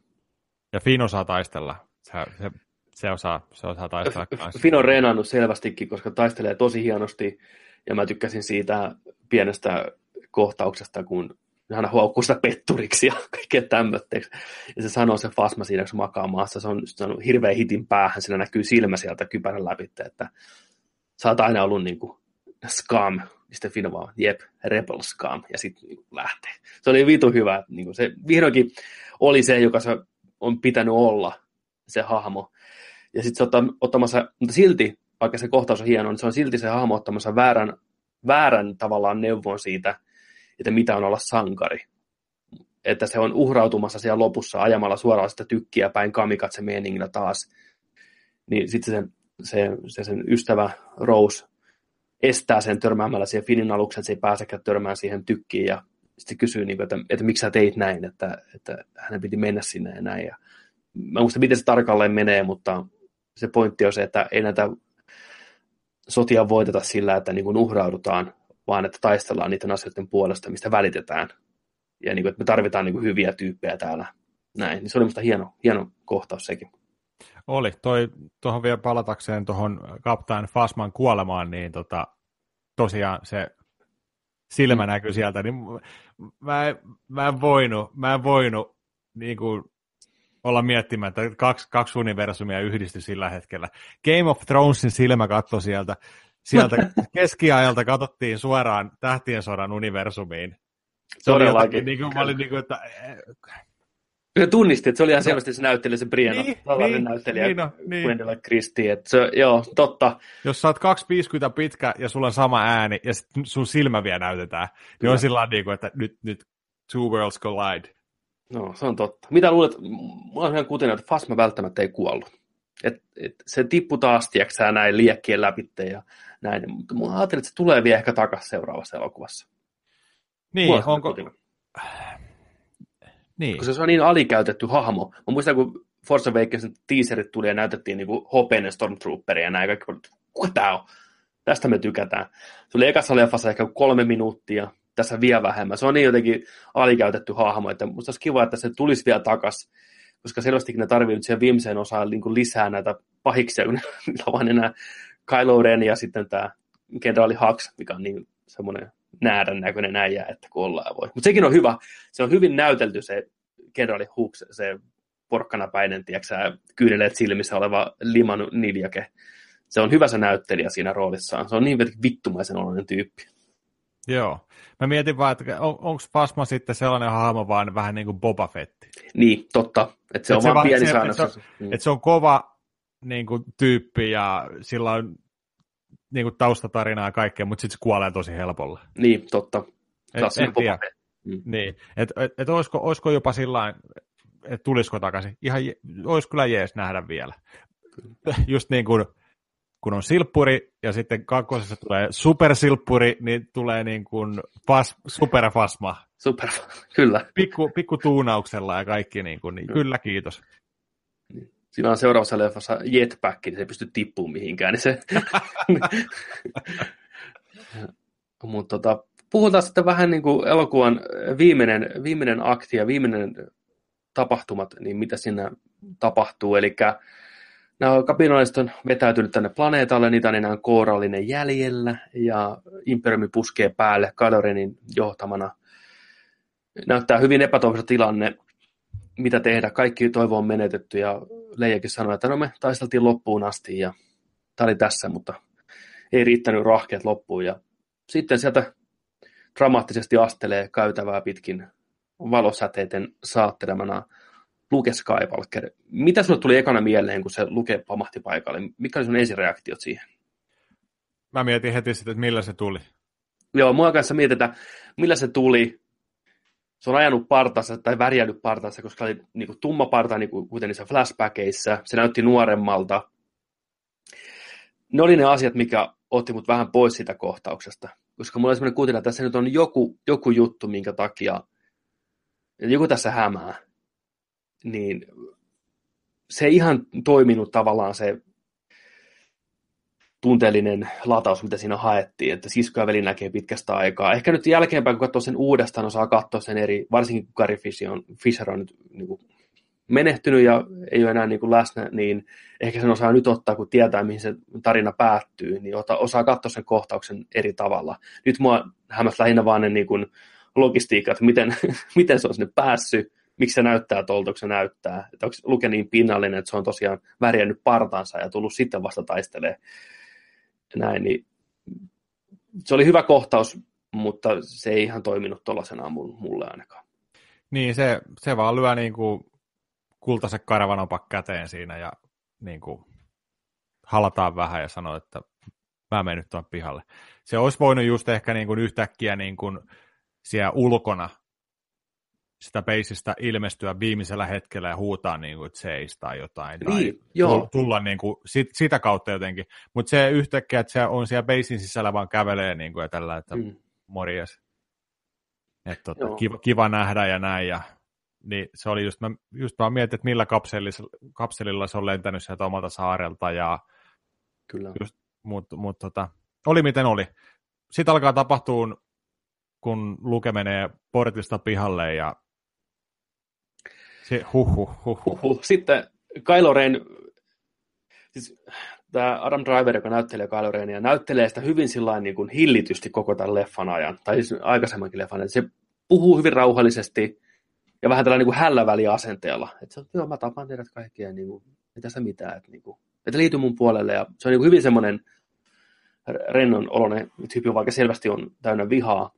B: Ja Finn osaa taistella. Se, se, se, osaa, se osaa taistella
A: kanssa. Finn on reenannut selvästikin, koska taistelee tosi hienosti. Ja mä tykkäsin siitä pienestä kohtauksesta, kun hän huokkuu sitä petturiksi ja kaikkea tämmötteeksi. Ja se sanoo se Fasma siinä, kun se makaa maassa. Se on sanonut hirveän hitin päähän, siinä näkyy silmä sieltä kypärän läpi, että sä oot aina ollut niin kuin scam. Sitten Finn vaan, jep, rebel scam. Ja sitten niin lähtee. Se oli vitu hyvä. Niin kuin se vihdoinkin oli se, joka se on pitänyt olla, se hahmo. Ja sitten se ottaa, ottamassa, mutta silti, vaikka se kohtaus on hieno, niin se on silti se hahmo ottamassa väärän, väärän tavallaan neuvon siitä, että mitä on olla sankari. Että se on uhrautumassa siellä lopussa ajamalla suoraan sitä tykkiä päin kamikatse meningillä taas. Niin sitten se, se, se, sen ystävä Rose estää sen törmäämällä siihen Finin aluksen, että se ei pääsekään törmään siihen tykkiin ja sitten kysyy, niin kuin, että, että miksi sä teit näin, että, että hänen piti mennä sinne ja näin. Ja mä muista, miten se tarkalleen menee, mutta se pointti on se, että ei näitä sotia voiteta sillä, että niin kuin uhraudutaan, vaan että taistellaan niiden asioiden puolesta, mistä välitetään. Ja niin kuin, että me tarvitaan niin kuin hyviä tyyppejä täällä. Näin. Niin se oli musta hieno, hieno kohtaus sekin.
B: Oli. Toi, tuohon vielä palatakseen tuohon kaptaan Fasman kuolemaan, niin tota, tosiaan se silmä mm. näkyy sieltä, niin mä, mä en voinut, mä en voinut niin kuin, olla miettimättä, että kaksi, kaksi universumia yhdistyi sillä hetkellä. Game of Thronesin silmä katsoi sieltä, sieltä keskiajalta katsottiin suoraan Tähtien sodan universumiin. Se oli jotakin, niin kuin, mä olin niin kuin, että
A: Kyllä tunnisti, että se oli ihan selvästi se näyttelijä, se Brianna, niin, niin, näyttelijä, niin, no, niin. Gwendolyn Christie, että se, joo, totta.
B: Jos sä oot 2,50 pitkä ja sulla on sama ääni ja sit sun silmä vielä näytetään, niin Kyllä. on sillä niin kuin, että nyt, nyt two worlds collide.
A: No, se on totta. Mitä luulet, mulla on ihan kuten, että Fasma välttämättä ei kuollut. Et, et se tippui taas, tiedätkö näin liekkien läpi ja näin, mutta mä ajattelin, että se tulee vielä ehkä takaisin seuraavassa elokuvassa.
B: Niin, onko... Kutinen.
A: Niin. Koska se on niin alikäytetty hahmo. Mä muistan, kun Force Awakensin teaserit tuli ja näytettiin niin hopeinen Stormtrooperia ja näin kaikki, kuka tää on? Tästä me tykätään. Se oli ekassa leffassa ehkä kolme minuuttia, tässä vielä vähemmän. Se on niin jotenkin alikäytetty hahmo, että musta olisi kiva, että se tulisi vielä takas, koska selvästikin ne tarvii nyt siihen viimeiseen osaan niin lisää näitä pahiksia, kun niillä on vain enää Kylo Ren ja sitten tämä kenraali Hux, mikä on niin semmoinen näädän näköinen äijä, että kun ollaan voi. Mutta sekin on hyvä. Se on hyvin näytelty se kenraali Hux, se porkkanapäinen, tiedätkö kyyneleet silmissä oleva liman niljake. Se on hyvä se näyttelijä siinä roolissaan. Se on niin vittumaisen oloinen tyyppi.
B: Joo. Mä mietin vaan, että on, onko Fasma sitten sellainen hahmo vaan vähän niin kuin Boba Fett?
A: Niin, totta. Että se et on se vaan pieni se,
B: että se, mm. et se on kova niin kuin, tyyppi ja sillä on niin kuin taustatarinaa ja kaikkea, mutta sitten se kuolee tosi helpolla.
A: Niin, totta.
B: Et, en tiedä. Mm. Niin, että et, et olisiko, olisiko jopa sillä että tulisiko takaisin. Ihan, olisi kyllä jees nähdä vielä. Just niin kuin, kun on silppuri ja sitten kakkosessa tulee supersilppuri, niin tulee niin kuin fas, superfasma.
A: Super, kyllä.
B: Pikku, pikku tuunauksella ja kaikki, niin, kuin, niin kyllä kiitos.
A: Siinä on seuraavassa leffassa jetpack, niin se ei pysty tippumaan mihinkään. Niin se... Mutta tota, puhutaan sitten vähän niin kuin elokuvan viimeinen, viimeinen akti ja viimeinen tapahtumat, niin mitä siinä tapahtuu. Eli nämä kapinalliset on vetäytynyt tänne planeetalle, niitä on enää kourallinen jäljellä, ja Imperiumi puskee päälle Kadorenin johtamana. Näyttää hyvin epätoivoisa tilanne, mitä tehdä. Kaikki toivo on menetetty, ja Leijakin sanoi, että no me taisteltiin loppuun asti, ja tämä oli tässä, mutta ei riittänyt rahkeet loppuun. Ja sitten sieltä dramaattisesti astelee käytävää pitkin valosäteiden saattelemana Luke Skywalker. Mitä sinulle tuli ekana mieleen, kun se Luke pamahti paikalle? Mikä oli sun ensireaktiot siihen?
B: Mä mietin heti sitten, että millä se tuli.
A: Joo, mua kanssa mietitään, millä se tuli. se on ajanut partansa tai värjännyt partansa, koska oli niin kuin tumma parta, niin kuin, kuten niissä flashbackeissa. Se näytti nuoremmalta. Ne oli ne asiat, mikä otti mut vähän pois siitä kohtauksesta. Koska mulla oli sellainen kuutina, että tässä nyt on joku, joku juttu, minkä takia joku tässä hämää. Niin se ei ihan toiminut tavallaan se tunteellinen lataus, mitä siinä haettiin, että sisko ja veli näkee pitkästä aikaa. Ehkä nyt jälkeenpäin, kun katsoo sen uudestaan, osaa katsoa sen eri, varsinkin kun Gary Fisher on, Fisher on nyt niin kuin, menehtynyt ja ei ole enää niin kuin läsnä, niin ehkä sen osaa nyt ottaa, kun tietää, mihin se tarina päättyy, niin osaa katsoa sen kohtauksen eri tavalla. Nyt mua hämmäs lähinnä vaan ne niin kuin logistiikka, että miten, miten se on sinne päässyt, miksi se näyttää tuolta, se näyttää. Että onko Luke niin pinnallinen, että se on tosiaan värjännyt partansa ja tullut sitten vasta taistelee näin, niin se oli hyvä kohtaus, mutta se ei ihan toiminut tuollaisenaan mulle ainakaan.
B: Niin, se, se vaan lyö niin kuin kultaisen karavanopak käteen siinä ja niin kuin halataan vähän ja sanoo, että mä menen nyt tuon pihalle. Se olisi voinut just ehkä niin kuin yhtäkkiä niin kuin siellä ulkona sitä beisistä ilmestyä viimeisellä hetkellä ja huutaa niin kuin, että seis tai jotain.
A: Niin,
B: tai
A: joo.
B: Tulla niin kuin, sit, sitä kautta jotenkin. Mutta se yhtäkkiä, että se on siellä beisin sisällä vaan kävelee niin kuin, ja tällä, että mm. morjes. Että tota, kiva, kiva, nähdä ja näin. Ja, niin se oli just, mä just vaan mietin, että millä kapselilla, kapselilla se on lentänyt sieltä omalta saarelta. Ja
A: Kyllä.
B: Just, mut, mut, tota, oli miten oli. Sitten alkaa tapahtua, kun Luke menee portista pihalle ja se, huh, huh, huh, huh.
A: huh. Sitten Kylo Ren, siis tämä Adam Driver, joka näyttelee Kylo Renia, näyttelee sitä hyvin sillain niin kuin hillitysti koko tämän leffan ajan, tai siis aikaisemmankin leffan, että se puhuu hyvin rauhallisesti ja vähän tällä niin kuin hälläväliasenteella, että se on, joo, mä tapaan teidät kaikkia, niin kuin, ei tässä mitään, että, niin kuin, että liity mun puolelle, ja se on niin kuin hyvin semmoinen rennon oloinen tyyppi, vaikka selvästi on täynnä vihaa,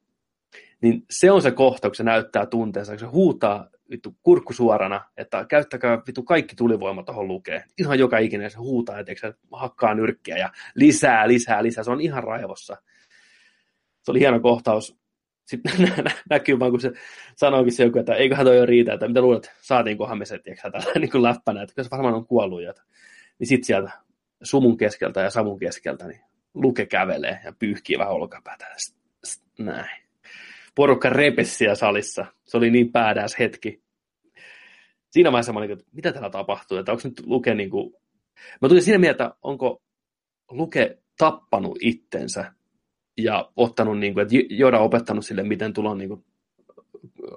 A: niin se on se kohta, kun se näyttää tunteensa, kun se huutaa vittu kurkku suorana, että käyttäkää vittu kaikki tulivoima tuohon lukee. Ihan joka ikinen se huutaa, että hakkaa nyrkkiä ja lisää, lisää, lisää. Se on ihan raivossa. Se oli hieno kohtaus. Sitten näkyy vaan, kun se sanoikin se joku, että eiköhän toi jo riitä, että mitä luulet, saatiinkohan me se, tiedätkö, tällä niin kuin läppänä, että se varmaan on kuollut. Ja, niin sitten sieltä sumun keskeltä ja savun keskeltä, niin luke kävelee ja pyyhkii vähän olkapäätä. Näin porukka repessiä salissa. Se oli niin päädäs hetki. Siinä vaiheessa mä olin, että mitä täällä tapahtuu, että onko nyt Luke niin kuin... Mä tulin siinä mieltä, onko Luke tappanut itsensä ja ottanut, niin kuin, että Joda opettanut sille, miten tulla niin kuin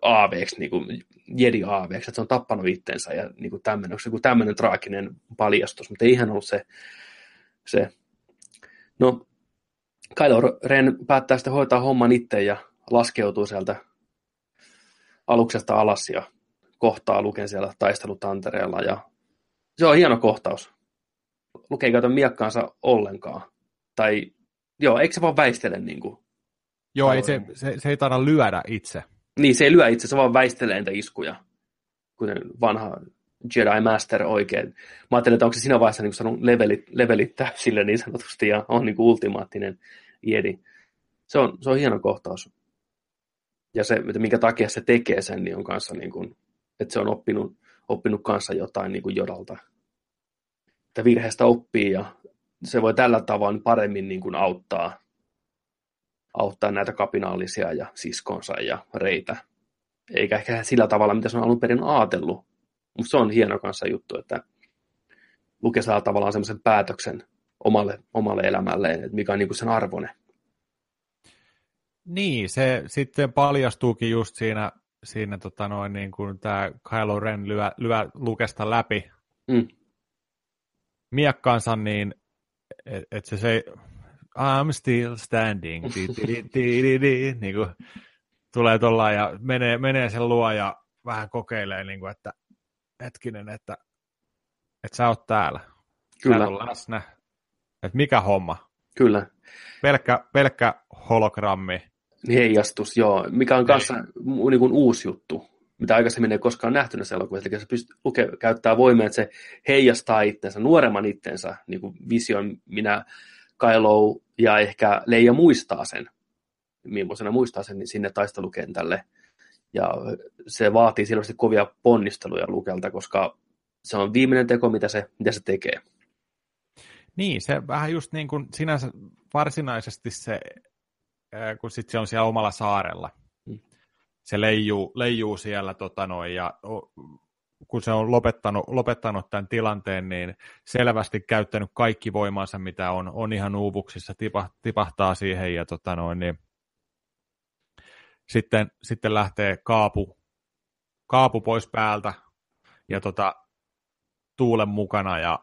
A: aaveeksi, niin kuin jedi aaveeksi, että se on tappanut itsensä ja niin kuin tämmöinen, onko se joku tämmöinen traaginen paljastus, mutta ei ihan ollut se, se. No, Kylo Ren päättää sitten hoitaa homman itse ja laskeutuu sieltä aluksesta alas ja kohtaa Luken siellä taistelutantereella. Ja se on hieno kohtaus. Luke ei käytä miekkaansa ollenkaan. Tai joo, eikö se vaan väistele niin kuin?
B: Joo, ei se, se, se, ei taida lyödä itse.
A: Niin, se ei lyö itse, se vaan väistelee niitä iskuja. Kuten vanha Jedi Master oikein. Mä ajattelin, että onko se siinä vaiheessa niin saanut levelit, levelittää sille niin sanotusti ja on niin kuin ultimaattinen jedi. Se on, se on hieno kohtaus ja se, että minkä takia se tekee sen, niin on kanssa niin kuin, että se on oppinut, oppinut kanssa jotain niin kuin jodalta. Että virheestä oppii ja se voi tällä tavoin paremmin niin kuin auttaa, auttaa näitä kapinallisia ja siskonsa ja reitä. Eikä ehkä sillä tavalla, mitä se on alun perin ajatellut. Mutta se on hieno kanssa juttu, että Luke saa tavallaan semmoisen päätöksen omalle, omalle elämälleen, että mikä on niin kuin sen arvone.
B: Niin, se sitten paljastuukin just siinä, siinä tota noin, niin kuin tämä Kylo Ren lyö, lyö Lukesta läpi mm. miekkaansa, niin että et se, se I'm still standing, di, di, di, di, di, niin kuin, tulee tuolla ja menee, menee sen luo ja vähän kokeilee, niin kuin, että hetkinen, että, että sä oot täällä. Kyllä. Sä on läsnä. Että mikä homma?
A: Kyllä.
B: Pelkkä, pelkkä hologrammi
A: Heijastus, joo, mikä on kanssa niin kuin uusi juttu, mitä aikaisemmin ei koskaan nähty näissä elokuvissa. Eli se pystyy, luke, käyttää voimia, että se heijastaa itsensä, nuoremman itsensä, niin kuin vision, minä Kylo ja ehkä Leija muistaa sen, millaisena muistaa sen, niin sinne taistelukentälle. Ja se vaatii selvästi kovia ponnisteluja Lukelta, koska se on viimeinen teko, mitä se, mitä se tekee.
B: Niin, se vähän just niin kuin sinänsä varsinaisesti se, kun sitten se on siellä omalla saarella. Mm. Se leijuu, leijuu siellä tota noin, ja kun se on lopettanut, lopettanut tämän tilanteen, niin selvästi käyttänyt kaikki voimansa, mitä on, on ihan uuvuksissa, tipahtaa siihen ja tota noin, niin sitten, sitten lähtee kaapu, kaapu pois päältä ja tota, tuulen mukana ja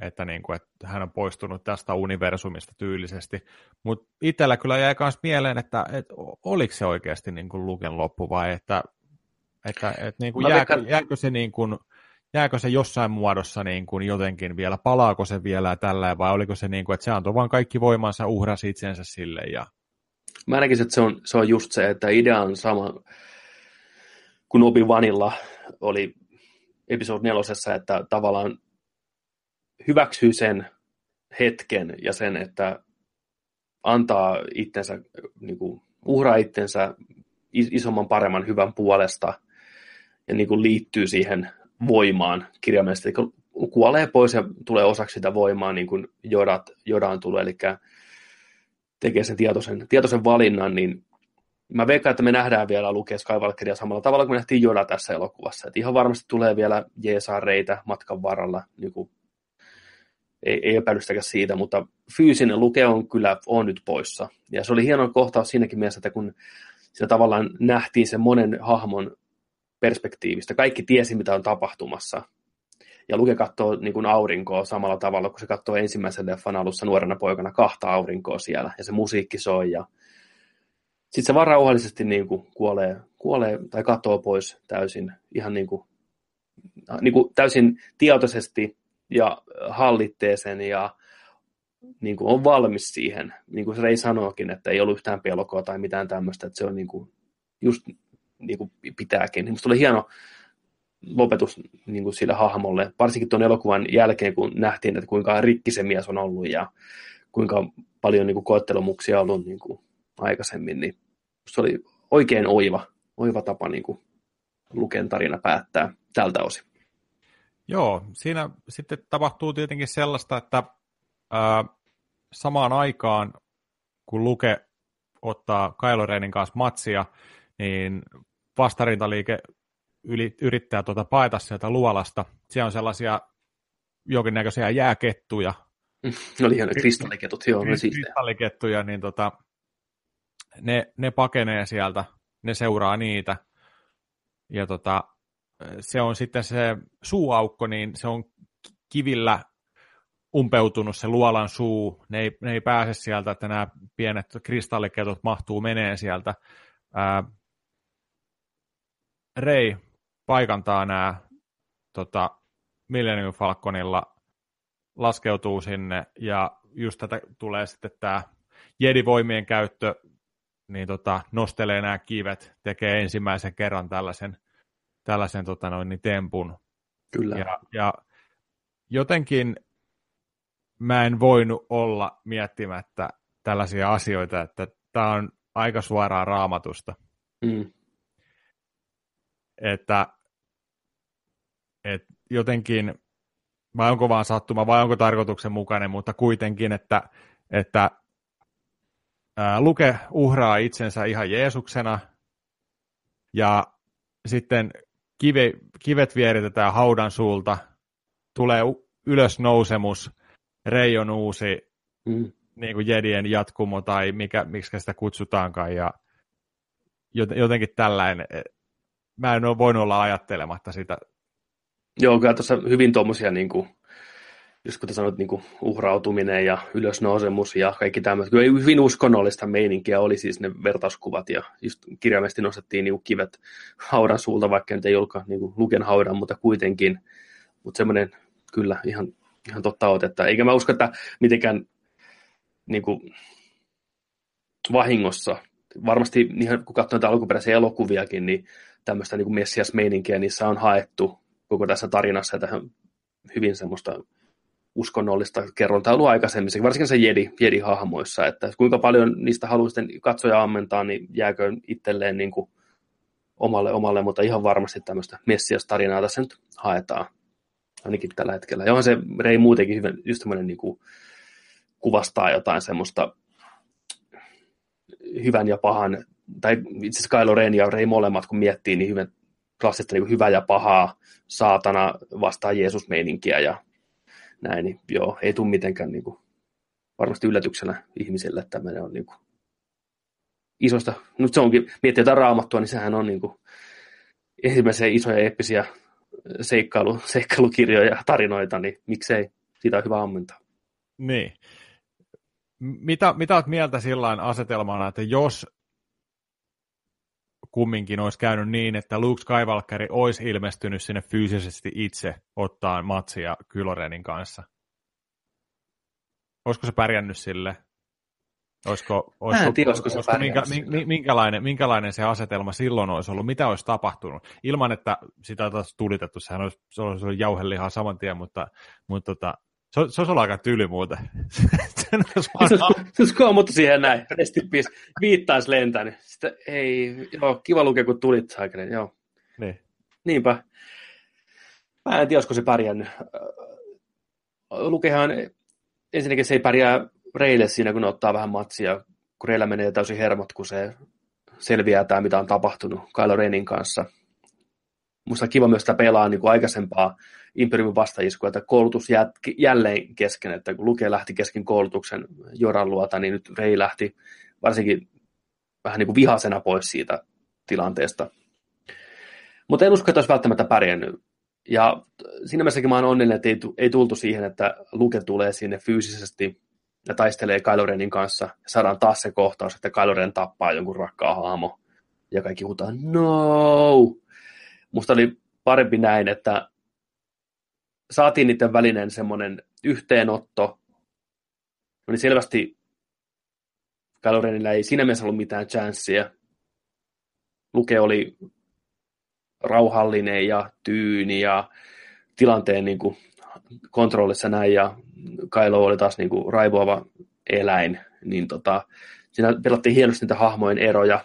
B: että, niin kuin, että hän on poistunut tästä universumista tyylisesti. Mutta itsellä kyllä jäi myös mieleen, että, että oliko se oikeasti niin kuin Luken loppu vai että, että, että niin kuin jääkö, veikkaan... jääkö, se niin kuin, jääkö se jossain muodossa niin kuin jotenkin vielä, palaako se vielä tällä vai oliko se niin kuin, että se antoi vain kaikki voimansa, uhrasi itsensä sille ja
A: Mä näkisin, että se on, se on just se, että idea on sama kuin Obi Vanilla oli episode nelosessa, että tavallaan hyväksyy sen hetken ja sen, että antaa itsensä, niin kuin, uhraa itsensä isomman, paremman, hyvän puolesta ja niin kuin liittyy siihen voimaan kirjaimellisesti. Kuolee pois ja tulee osaksi sitä voimaa, niin kuin Jodat, Jodaan tulee. Eli tekee sen tietoisen, tietoisen valinnan, niin mä veikkaan, että me nähdään vielä lukea Skywalkeria samalla tavalla kuin me nähtiin Joda tässä elokuvassa. Et ihan varmasti tulee vielä Jeesaa-reitä matkan varrella, niin kuin, ei, ei epäilystäkään siitä, mutta fyysinen luke on kyllä on nyt poissa. Ja se oli hieno kohtaus siinäkin mielessä, että kun sitä tavallaan nähtiin sen monen hahmon perspektiivistä. Kaikki tiesi, mitä on tapahtumassa ja Luke katsoo niin kuin aurinkoa samalla tavalla, kun se katsoo ensimmäisen leffan alussa nuorena poikana kahta aurinkoa siellä, ja se musiikki soi, ja sitten se vaan rauhallisesti niin kuin kuolee, kuolee tai katoo pois täysin, ihan niin kuin, niin kuin täysin tietoisesti ja hallittee sen ja niin kuin on valmis siihen. Niin kuin Rei sanoikin, että ei ollut yhtään pelkoa tai mitään tämmöistä, että se on niin kuin, just niin kuin pitääkin. Minusta oli hieno lopetus niin kuin sille hahmolle, varsinkin tuon elokuvan jälkeen, kun nähtiin, että kuinka rikki se mies on ollut ja kuinka paljon niin kuin koettelumuksia on ollut niin kuin aikaisemmin, niin se oli oikein oiva, oiva tapa niin kuin Luken tarina päättää tältä osin.
B: Joo, siinä sitten tapahtuu tietenkin sellaista, että ää, samaan aikaan, kun Luke ottaa Kylo Renin kanssa matsia, niin vastarintaliike yli, yrittää tuota paeta sieltä luolasta. Siellä on sellaisia jonkinnäköisiä jääkettuja.
A: Ne oli ihan kristalliketut, joo.
B: Kristallikettuja, niin tota, ne, ne pakenee sieltä, ne seuraa niitä. Ja tota, se on sitten se suuaukko, niin se on kivillä umpeutunut se luolan suu. Ne ei, ne ei pääse sieltä, että nämä pienet kristalliketut mahtuu menee sieltä. Ää, Rei paikantaa nämä tota, Millennium Falconilla, laskeutuu sinne ja just tätä tulee sitten tämä Jedi-voimien käyttö, niin tota, nostelee nämä kivet, tekee ensimmäisen kerran tällaisen, tällaisen tota noin, niin tempun.
A: Kyllä.
B: Ja, ja jotenkin mä en voinut olla miettimättä tällaisia asioita, että tämä on aika suoraa raamatusta. Mm. Että et jotenkin, vai onko vaan sattuma, vai onko tarkoituksenmukainen, mutta kuitenkin, että, että ää, Luke uhraa itsensä ihan Jeesuksena, ja sitten kive, kivet vieritetään haudan suulta, tulee ylösnousemus, Rei on uusi mm. niin kuin Jedien jatkumo, tai mikä, miksi sitä kutsutaankaan, ja jotenkin tällainen, mä en ole voinut olla ajattelematta sitä
A: Joo, kyllä tuossa hyvin tuommoisia, niin kuin, just kun sanoit, niin uhrautuminen ja ylösnousemus ja kaikki tämmöiset. Kyllä hyvin uskonnollista meininkiä oli siis ne vertauskuvat ja just kirjaimesti nostettiin niin kivet haudan suulta, vaikka nyt ei ollutkaan niin luken haudan, mutta kuitenkin. Mutta semmoinen kyllä ihan, ihan totta otetta. Eikä mä usko, että mitenkään niin kuin, vahingossa. Varmasti ihan kun katsoo näitä alkuperäisiä elokuviakin, niin tämmöistä niin messias-meininkiä niissä on haettu koko tässä tarinassa tähän hyvin semmoista uskonnollista kerrontaa ollut aikaisemmin, varsinkin se Jedi, Jedi-hahmoissa, että kuinka paljon niistä haluaa sitten katsoja ammentaa, niin jääkö itselleen niin kuin omalle omalle, mutta ihan varmasti tämmöistä Messias-tarinaa tässä nyt haetaan ainakin tällä hetkellä. Ja se Rei muutenkin hyvä, just semmoinen niin kuvastaa jotain semmoista hyvän ja pahan, tai itse asiassa Kylo Ren ja Rei molemmat, kun miettii, niin hyvin klassista niin hyvä ja pahaa, saatana vastaan Jeesus-meininkiä ja näin, niin joo, ei tule mitenkään niin kuin, varmasti yllätyksenä ihmisille, että tämmöinen on niin kuin, isosta, nyt se onkin, miettii jotain raamattua, niin sehän on niin kuin, ensimmäisiä isoja eeppisiä seikkailu, seikkailukirjoja ja tarinoita, niin miksei, siitä on hyvä ammentaa.
B: Niin. Mitä, mitä olet mieltä sillä asetelmana, että jos kumminkin olisi käynyt niin, että Luke Skywalker olisi ilmestynyt sinne fyysisesti itse ottaa matsia Kylorenin kanssa? Olisiko se pärjännyt sille? Olisiko, olisiko,
A: tiedä, olisiko, se olisiko minkä,
B: minkälainen, minkälainen se asetelma silloin olisi ollut? Mitä olisi tapahtunut? Ilman, että sitä olisi tulitettu, sehän olisi, se olisi ollut jauhelihaa saman tien, mutta, mutta tota, se, se olisi ollut aika tyly muuten.
A: se olisi koomuttu siihen näin, restippiis, viittaisi lentänyt. Sitten ei, joo, kiva lukea, kun tulit saakeli, joo.
B: Niin.
A: Niinpä. Mä en tiedä, olisiko se pärjännyt. Lukehan, ensinnäkin se ei pärjää Reille siinä, kun ne ottaa vähän matsia, kun Reillä menee täysin hermot, kun se selviää tämä, mitä on tapahtunut Kylo Renin kanssa. Musta kiva myös, että pelaa niin kuin aikaisempaa Imperiumin vastaiskua, että koulutus jätki, jälleen kesken, että kun Luke lähti kesken koulutuksen Joran luota, niin nyt Rei lähti varsinkin vähän niin kuin vihasena pois siitä tilanteesta. Mutta en usko, että olisi välttämättä pärjännyt. Ja siinä mielessäkin mä oon onnellinen, että ei, ei tultu siihen, että Luke tulee sinne fyysisesti ja taistelee Kylo Renin kanssa. Ja saadaan taas se kohtaus, että Kylo Ren tappaa jonkun rakkaan haamo. Ja kaikki huutaa, no! Musta oli parempi näin, että saatiin niiden välinen semmoinen yhteenotto. Niin selvästi Kylo Renillä ei siinä mielessä ollut mitään chanssia. Luke oli rauhallinen ja tyyni ja tilanteen niin kuin kontrollissa näin ja Kylo oli taas niin kuin raivoava eläin, niin tota, siinä pelattiin hienosti niitä hahmojen eroja.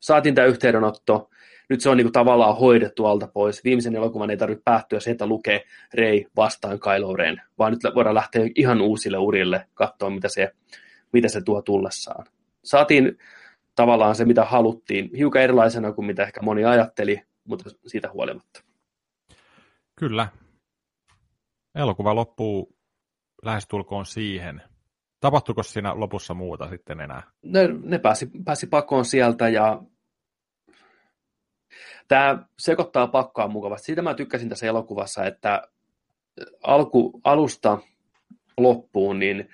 A: Saatiin tämä yhteydenotto, nyt se on niin kuin tavallaan hoidettu alta pois. Viimeisen elokuvan ei tarvitse päättyä se, että lukee Rey vastaan Kylo Ren, vaan nyt voidaan lähteä ihan uusille urille, katsoa mitä se, mitä se tuo tullessaan. Saatiin tavallaan se, mitä haluttiin, hiukan erilaisena kuin mitä ehkä moni ajatteli, mutta siitä huolimatta.
B: Kyllä. Elokuva loppuu lähestulkoon siihen. Tapahtuiko siinä lopussa muuta sitten enää?
A: Ne, ne pääsi, pääsi pakoon sieltä ja tämä sekoittaa pakkaa mukavasti. Siitä mä tykkäsin tässä elokuvassa, että alku, alusta loppuun, niin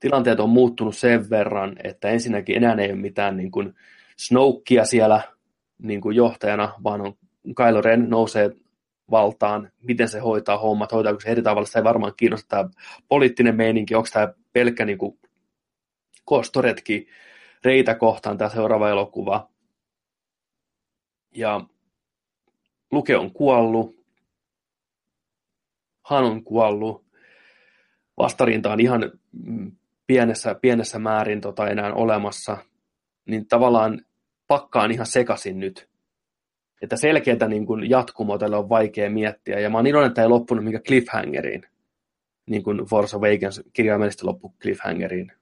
A: tilanteet on muuttunut sen verran, että ensinnäkin enää ei ole mitään niin kuin Snokea siellä niin kuin johtajana, vaan on Kylo Ren nousee valtaan, miten se hoitaa hommat, hoitaako se eri tavalla, sitä ei varmaan kiinnosta tämä poliittinen meininki, onko tämä pelkkä niin kuin, kostoretki reitä kohtaan tämä seuraava elokuva. Ja Luke on kuollut, Han on kuollut, vastarinta on ihan mm, pienessä, pienessä määrin tota enää olemassa, niin tavallaan pakkaan ihan sekaisin nyt. Että selkeätä niin kuin jatkumoa tälle on vaikea miettiä, ja mä oon iloinen, että ei loppunut mikä cliffhangeriin, niin kuin Force Awakens kirjaimellisesti loppu cliffhangeriin.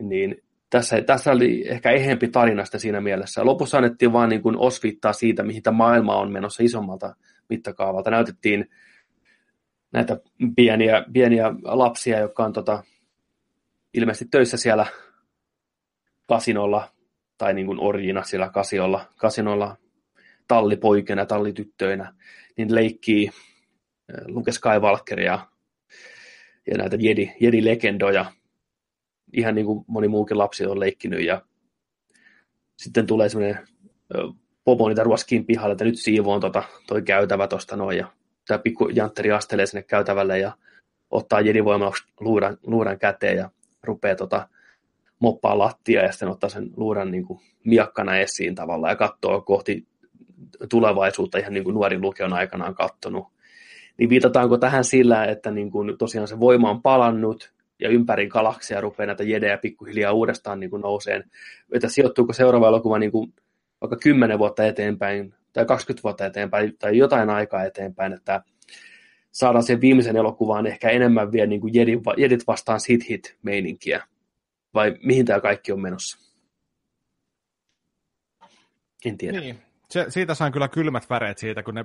A: Niin tässä, tässä oli ehkä ehempi tarinasta siinä mielessä. Lopussa annettiin vaan niin kuin osvittaa siitä, mihin tämä maailma on menossa isommalta mittakaavalta. Näytettiin näitä pieniä, pieniä lapsia, jotka on tota, ilmeisesti töissä siellä kasinolla tai niin kuin orjina siellä kasiolla, kasinolla tallipoikina, tallityttöinä, niin leikkii äh, Luke Skywalkeria ja näitä Jedi, Jedi-legendoja, ihan niin kuin moni muukin lapsi on leikkinyt, ja sitten tulee semmoinen popo niitä ruoskiin pihalle, että nyt siivoon tota, toi käytävä tuosta noin, ja tämä pikku jantteri astelee sinne käytävälle ja ottaa jedivoimalla luuran, luuran käteen ja rupeaa tota, moppaa lattia ja sitten ottaa sen luuran niin kuin miakkana esiin tavallaan ja katsoo kohti tulevaisuutta ihan niin kuin nuori lukio on aikanaan kattonut. Niin viitataanko tähän sillä, että niin kuin tosiaan se voima on palannut ja ympäri galaksia rupeaa näitä jedejä pikkuhiljaa uudestaan niin nouseen. Että sijoittuuko seuraava elokuva niin kuin vaikka 10 vuotta eteenpäin tai 20 vuotta eteenpäin tai jotain aikaa eteenpäin, että saadaan sen viimeisen elokuvaan ehkä enemmän vielä niin kuin jedit vastaan sit meininkiä vai mihin tämä kaikki on menossa? En tiedä. Niin.
B: Se, siitä saan kyllä kylmät väreet siitä, kun ne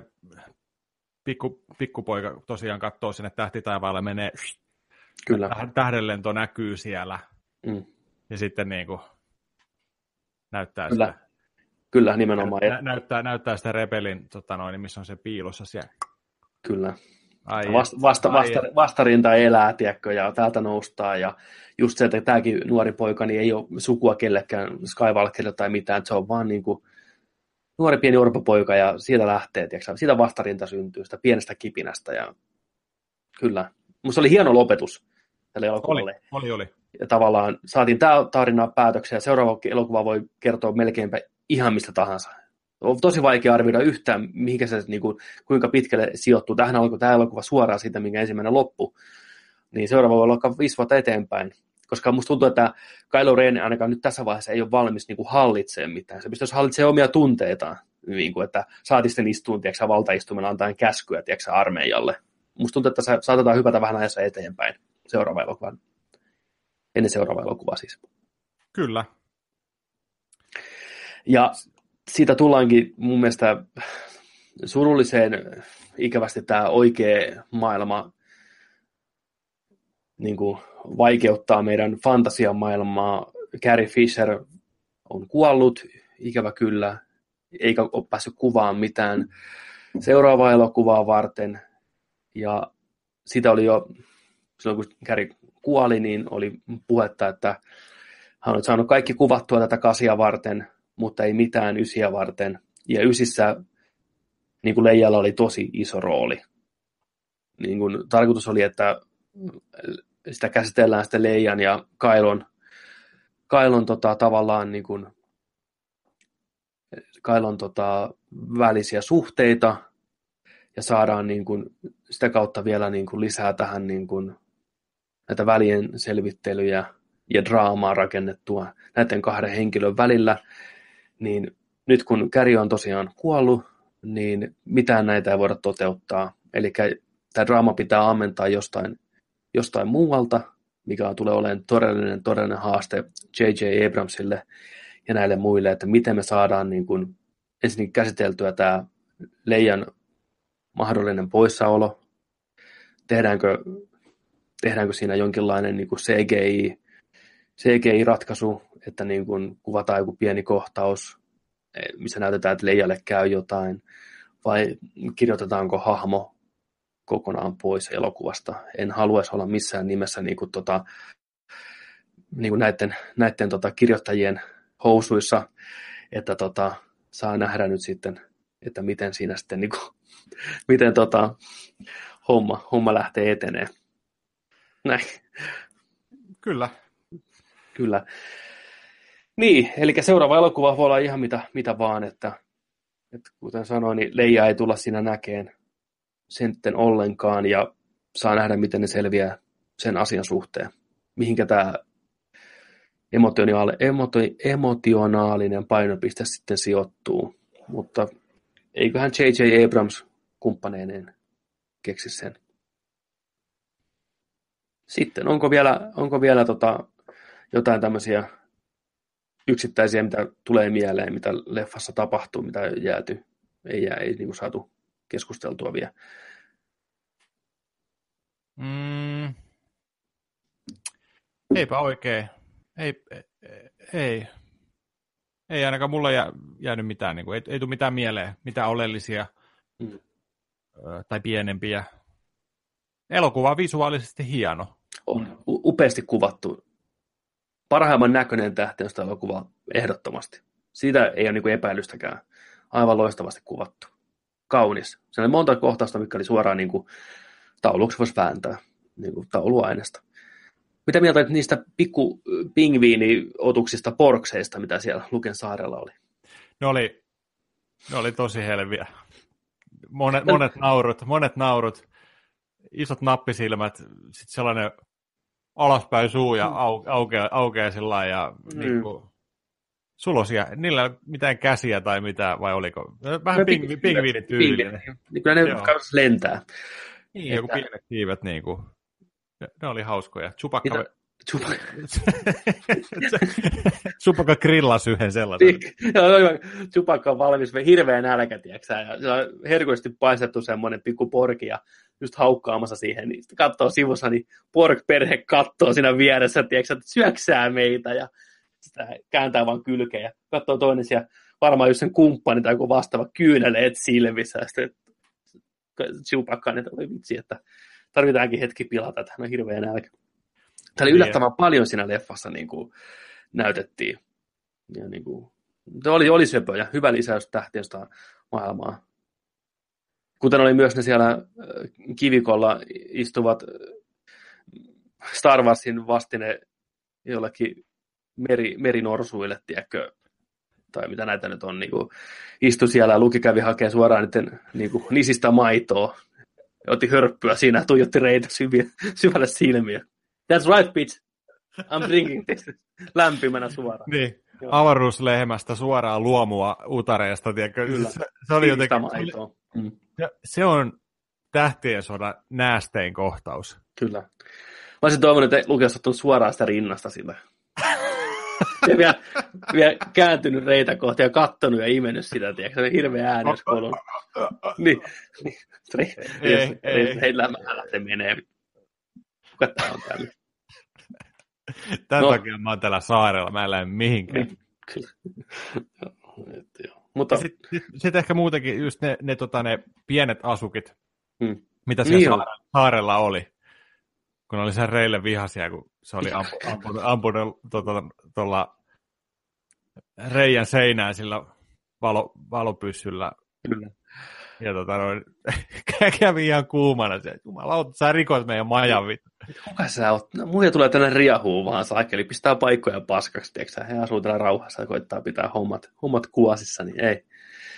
B: pikku, pikkupoika tosiaan katsoo sinne tähtitaivaalle, menee
A: Kyllä.
B: tähdenlento näkyy siellä. Mm. Ja sitten niin kuin näyttää
A: Kyllä. sitä. Kyllä, nimenomaan.
B: Nä, näyttää, näyttää sitä Rebelin, tota noin, missä on se piilossa siellä.
A: Kyllä. Ai, vasta, vasta, vasta, vastarinta elää, tiedätkö, ja täältä noustaan. Ja just se, että tämäkin nuori poika niin ei ole sukua kellekään Skywalkerille tai mitään, se on vaan niin kuin nuori pieni orpopoika ja siitä lähtee, tiedätkö, siitä vastarinta syntyy, sitä pienestä kipinästä. Ja kyllä, musta oli hieno lopetus tälle elokuvalle.
B: Oli, oli, oli.
A: Ja tavallaan saatiin tämä tarina päätöksiä ja seuraava elokuva voi kertoa melkeinpä ihan mistä tahansa. On tosi vaikea arvioida yhtään, mihinkä se, niin kuin, kuinka pitkälle sijoittuu. Tähän alkoi tämä elokuva suoraan siitä, minkä ensimmäinen loppu. Niin seuraava voi olla viisi vuotta eteenpäin. Koska musta tuntuu, että Kylo Ren ainakaan nyt tässä vaiheessa ei ole valmis niin hallitsemaan mitään. Se pystyisi hallitsemaan omia tunteitaan. Niin kuin, että saatiin sitten istuun, tiedätkö, valtaistumella antaa käskyä tiedätkö, armeijalle. Musta tuntuu, että saatetaan hypätä vähän ajassa eteenpäin seuraava elokuva. Ennen seuraava elokuva siis.
B: Kyllä.
A: Ja siitä tullaankin mun mielestä surulliseen ikävästi tämä oikea maailma niin kuin vaikeuttaa meidän fantasiamaailmaa. Carrie Fisher on kuollut, ikävä kyllä, eikä ole päässyt kuvaan mitään seuraavaa elokuvaa varten. Ja sitä oli jo, silloin kun Carrie kuoli, niin oli puhetta, että hän on saanut kaikki kuvattua tätä kasia varten, mutta ei mitään ysiä varten. Ja ysissä niin kuin Leijalla oli tosi iso rooli. Niin kuin, tarkoitus oli, että sitä käsitellään sitten Leijan ja Kailon, Kailon tota, tavallaan niin kuin, Kailon tota, välisiä suhteita ja saadaan niin kuin, sitä kautta vielä niin kuin, lisää tähän niin kuin, näitä välien selvittelyjä ja draamaa rakennettua näiden kahden henkilön välillä, niin nyt kun Käri on tosiaan kuollut, niin mitään näitä ei voida toteuttaa. Eli tämä draama pitää ammentaa jostain, jostain muualta, mikä tulee olemaan todellinen, todellinen haaste J.J. Abramsille ja näille muille, että miten me saadaan niin kuin ensin käsiteltyä tämä Leijan mahdollinen poissaolo, tehdäänkö, tehdäänkö siinä jonkinlainen niin kuin CGI, CGI-ratkaisu, että niin kuin kuvataan joku pieni kohtaus, eh, missä näytetään, että Leijalle käy jotain, vai kirjoitetaanko hahmo kokonaan pois elokuvasta. En haluaisi olla missään nimessä niin kuin tota, niin kuin näiden, näiden tota kirjoittajien housuissa, että tota, saa nähdä nyt sitten, että miten siinä sitten niin kuin, miten tota, homma, homma lähtee etenee. Näin.
B: Kyllä.
A: Kyllä. Niin, eli seuraava elokuva voi olla ihan mitä, mitä vaan, että, että kuten sanoin, niin Leija ei tulla siinä näkeen sitten ollenkaan ja saa nähdä, miten ne selviää sen asian suhteen. Mihinkä tämä emotionaalinen painopiste sitten sijoittuu. Mutta eiköhän J.J. Abrams kumppaneineen keksi sen. Sitten, onko vielä, onko vielä tota, jotain tämmöisiä yksittäisiä, mitä tulee mieleen, mitä leffassa tapahtuu, mitä jääty, ei, jää, ei niin saatu keskusteltua vielä?
B: Mm. Eipä oikein. Ei, ei. Ei ainakaan mulle jää, jäänyt mitään, niin kuin, ei, ei tule mitään mieleen, mitään oleellisia mm. tai pienempiä. Elokuva on visuaalisesti hieno.
A: On upeasti kuvattu. Parhaimman näköinen tähtiöstä elokuva ehdottomasti. Siitä ei ole niin epäilystäkään. Aivan loistavasti kuvattu. Kaunis. Se oli monta kohtausta, mikä oli suoraan niin kuin tauluksi voisi vääntää niin kuin tauluaineesta. Mitä mieltä niistä pikku pingviiniotuksista porkseista, mitä siellä Luken saarella oli?
B: Ne oli, ne oli tosi helviä. Monet, monet naurut, monet naurut, isot nappisilmät, sitten sellainen alaspäin suu ja mm. au, aukea, aukea sillä ja mm. niin kuin, sulosia. Niillä ei ole mitään käsiä tai mitään, vai oliko? Vähän ping, pingviinin tyylinen.
A: Niin kyllä ne lentää.
B: Niin, joku pienet kiivet niin kuin. Ne oli hauskoja. Chupakka... Mitä? Chupakka grillasi yhden sellaisen.
A: Chupakka on valmis, hirveä nälkä, tiiäksä, ja se on herkullisesti paistettu semmoinen pikku porki, ja just haukkaamassa siihen, niin sitten katsoo sivussa, niin pork-perhe katsoo siinä vieressä, tiiäksä, että syöksää meitä, ja sitä kääntää vaan kylkeä, ja katsoo toinen siellä, varmaan just sen kumppani tai joku vastaava kyyneleet silmissä, ja sitten Chewbacca, niin oli vitsi, että tarvitaankin hetki pilata, että hän on hirveä nälkä. Tämä oli niin. yllättävän paljon siinä leffassa niin kuin näytettiin. Ja niin kuin, oli, oli söpö ja hyvä lisäys tähtiöstä maailmaa. Kuten oli myös ne siellä äh, kivikolla istuvat äh, Star Warsin vastine jollekin meri, merinorsuille, tiedätkö, tai mitä näitä nyt on, niin kuin, istui siellä ja Luki kävi hakemaan suoraan niiden niin kuin, nisistä maitoa. Otti hörppyä siinä, tuijotti reitä syviä, syvälle silmiä. That's right, bitch. I'm drinking this. Lämpimänä suoraan.
B: Niin. Joo. avaruuslehmästä suoraan luomua utareesta. Tiedätkö?
A: Kyllä.
B: Se, se oli jotenkin, se, oli, mm. se on tähtien sodan näästein kohtaus.
A: Kyllä. Mä olisin toivonut, että Luki olisi ottanut suoraan sitä rinnasta sillä. ja vielä, vielä kääntynyt reitä kohti ja kattonut ja imennyt sitä, tiedätkö? Se on hirveä ääni, jos kuuluu. niin, niin. Ei, ei, ei. Heillä lähtee menee. Kuka tää on täällä?
B: Tämän no. takia mä oon täällä saarella, mä en lähde mihinkään. Niin, kyllä. Mutta... Sitten sit, sit ehkä muutenkin just ne, ne, tota, ne pienet asukit, hmm. mitä siellä niin saarella, saarella oli, kun oli sen reille vihasia, kun se oli ampunut, ampunut, ampunut tuolla tota, reijän seinään sillä valo, valopyssyllä. Kyllä. Ja tota, noin, kävi ihan kuumana se, jumalauta, sä rikoit meidän majan vittu.
A: Kuka sä oot? No, muija tulee tänne riahuun vaan saakeli, pistää paikkoja paskaksi, tiiäksä? He asuu täällä rauhassa ja koittaa pitää hommat, hommat kuosissa, niin ei.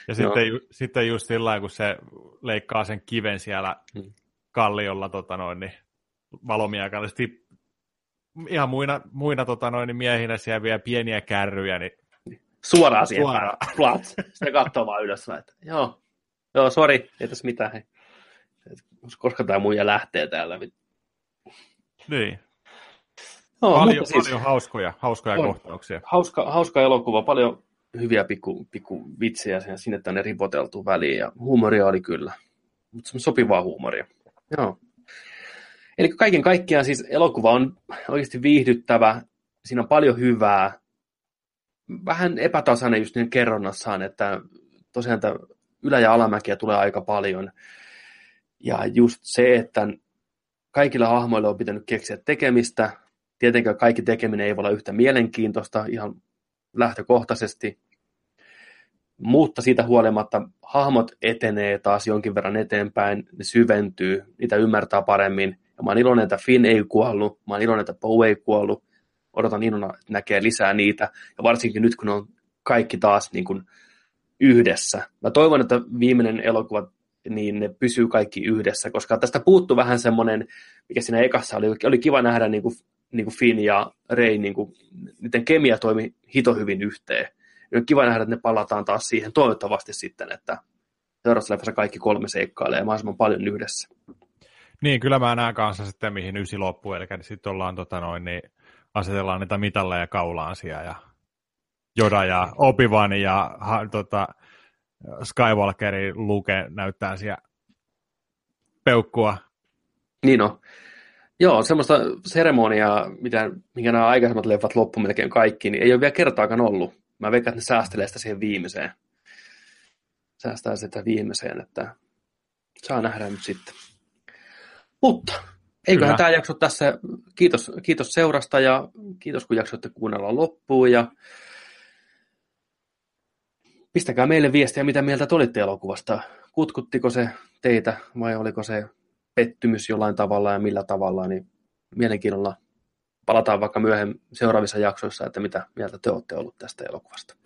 B: Ja no. sitten, ju, sitten just sillä kun se leikkaa sen kiven siellä hmm. kalliolla tota noin, niin valomiakallisesti ihan muina, muina tota noin, niin miehinä siellä vielä pieniä kärryjä, niin
A: Suoraan siihen Suoraan. Plat. Sitten katsoo vaan ylös, että joo, joo, sori, ei tässä mitään. Hei. Koska tämä muija lähtee täällä.
B: Niin. No, paljon, siis, paljon hauskoja, hauskoja on, kohtauksia.
A: Hauska, hauska elokuva, paljon hyviä pikku, pikku vitsejä sinne tänne ripoteltu väliin ja huumoria oli kyllä. Mutta sopivaa huumoria. Joo. Eli kaiken kaikkiaan siis elokuva on oikeasti viihdyttävä, siinä on paljon hyvää, vähän epätasainen just niin kerronnassaan, että tosiaan että ylä- ja alamäkiä tulee aika paljon. Ja just se, että kaikilla hahmoilla on pitänyt keksiä tekemistä. Tietenkään kaikki tekeminen ei voi olla yhtä mielenkiintoista ihan lähtökohtaisesti, mutta siitä huolimatta hahmot etenee taas jonkin verran eteenpäin, ne syventyy, niitä ymmärtää paremmin. Ja mä oon iloinen, että Finn ei kuollut, mä oon iloinen, että Poe ei kuollut, odotan inona, että näkee lisää niitä, ja varsinkin nyt, kun on kaikki taas niin kuin yhdessä. Mä toivon, että viimeinen elokuva, niin ne pysyy kaikki yhdessä, koska tästä puuttuu vähän semmoinen, mikä siinä ekassa oli, oli kiva nähdä niin kuin, niin kuin Finn ja Rey, niin kuin, niiden kemia toimi hito hyvin yhteen. Ja on kiva nähdä, että ne palataan taas siihen toivottavasti sitten, että seuraavassa leffassa kaikki kolme seikkailee mahdollisimman paljon yhdessä.
B: Niin, kyllä mä näen kanssa sitten, mihin ysi loppuu, eli sitten ollaan tota noin, niin asetellaan niitä mitalleja kaulaansia ja Joda ja Obivan ja ha, tota, Skywalkeri Luke näyttää siellä peukkua.
A: Niin on. Joo, semmoista seremoniaa, mitä, minkä nämä aikaisemmat leffat loppu melkein kaikki, niin ei ole vielä kertaakaan ollut. Mä veikkaan, että ne säästelee sitä siihen viimeiseen. Säästää sitä viimeiseen, että saa nähdä nyt sitten. Mutta Eiköhän tämä jakso tässä, kiitos, kiitos seurasta ja kiitos kun jaksoitte kuunnella loppuun ja pistäkää meille viestiä, mitä mieltä te olitte elokuvasta. Kutkuttiko se teitä vai oliko se pettymys jollain tavalla ja millä tavalla, niin mielenkiinnolla palataan vaikka myöhemmin seuraavissa jaksoissa, että mitä mieltä te olette ollut tästä elokuvasta.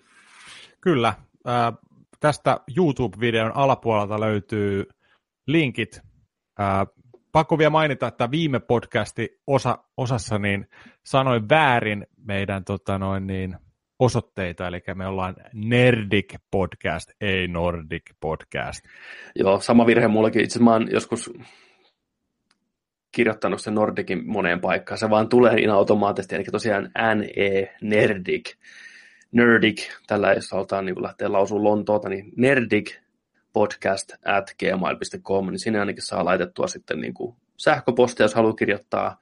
B: Kyllä. Äh, tästä YouTube-videon alapuolelta löytyy linkit äh, pakko vielä mainita, että viime podcasti osa, osassa niin sanoin väärin meidän tota noin, niin, osoitteita, eli me ollaan Nerdic Podcast, ei Nordic Podcast.
A: Joo, sama virhe mullakin. Itse mä oon joskus kirjoittanut sen Nordicin moneen paikkaan. Se vaan tulee niin automaattisesti, eli tosiaan NE, Nerdic, Nerdic, tällä jos halutaan niin lähteä lausumaan Lontoota, niin Nerdic podcast at gmail.com, niin sinne ainakin saa laitettua sitten niin kuin sähköpostia, jos haluaa kirjoittaa.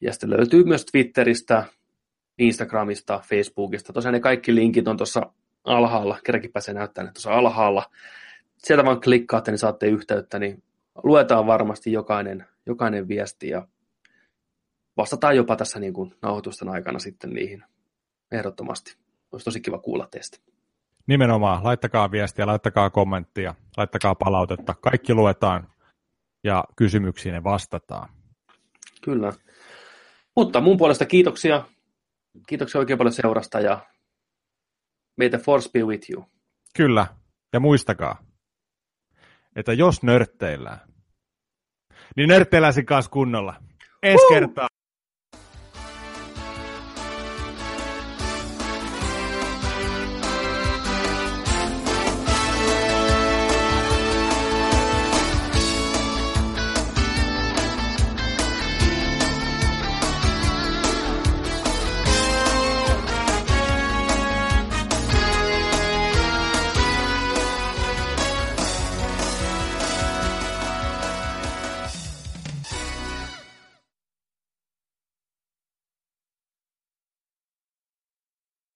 A: Ja sitten löytyy myös Twitteristä, Instagramista, Facebookista. Tosiaan ne kaikki linkit on tuossa alhaalla, kerrankin pääsee näyttämään, että tuossa alhaalla. Sieltä vaan klikkaatte, niin saatte yhteyttä, niin luetaan varmasti jokainen, jokainen viesti ja vastataan jopa tässä niin kuin nauhoitusten aikana sitten niihin ehdottomasti. Olisi tosi kiva kuulla teistä.
B: Nimenomaan, laittakaa viestiä, laittakaa kommenttia, laittakaa palautetta. Kaikki luetaan ja kysymyksiin ne vastataan.
A: Kyllä. Mutta mun puolesta kiitoksia. Kiitoksia oikein paljon seurasta ja may the force be with you.
B: Kyllä. Ja muistakaa, että jos nörtteillään, niin nörtteillään kanssa kunnolla. Ensi kertaa.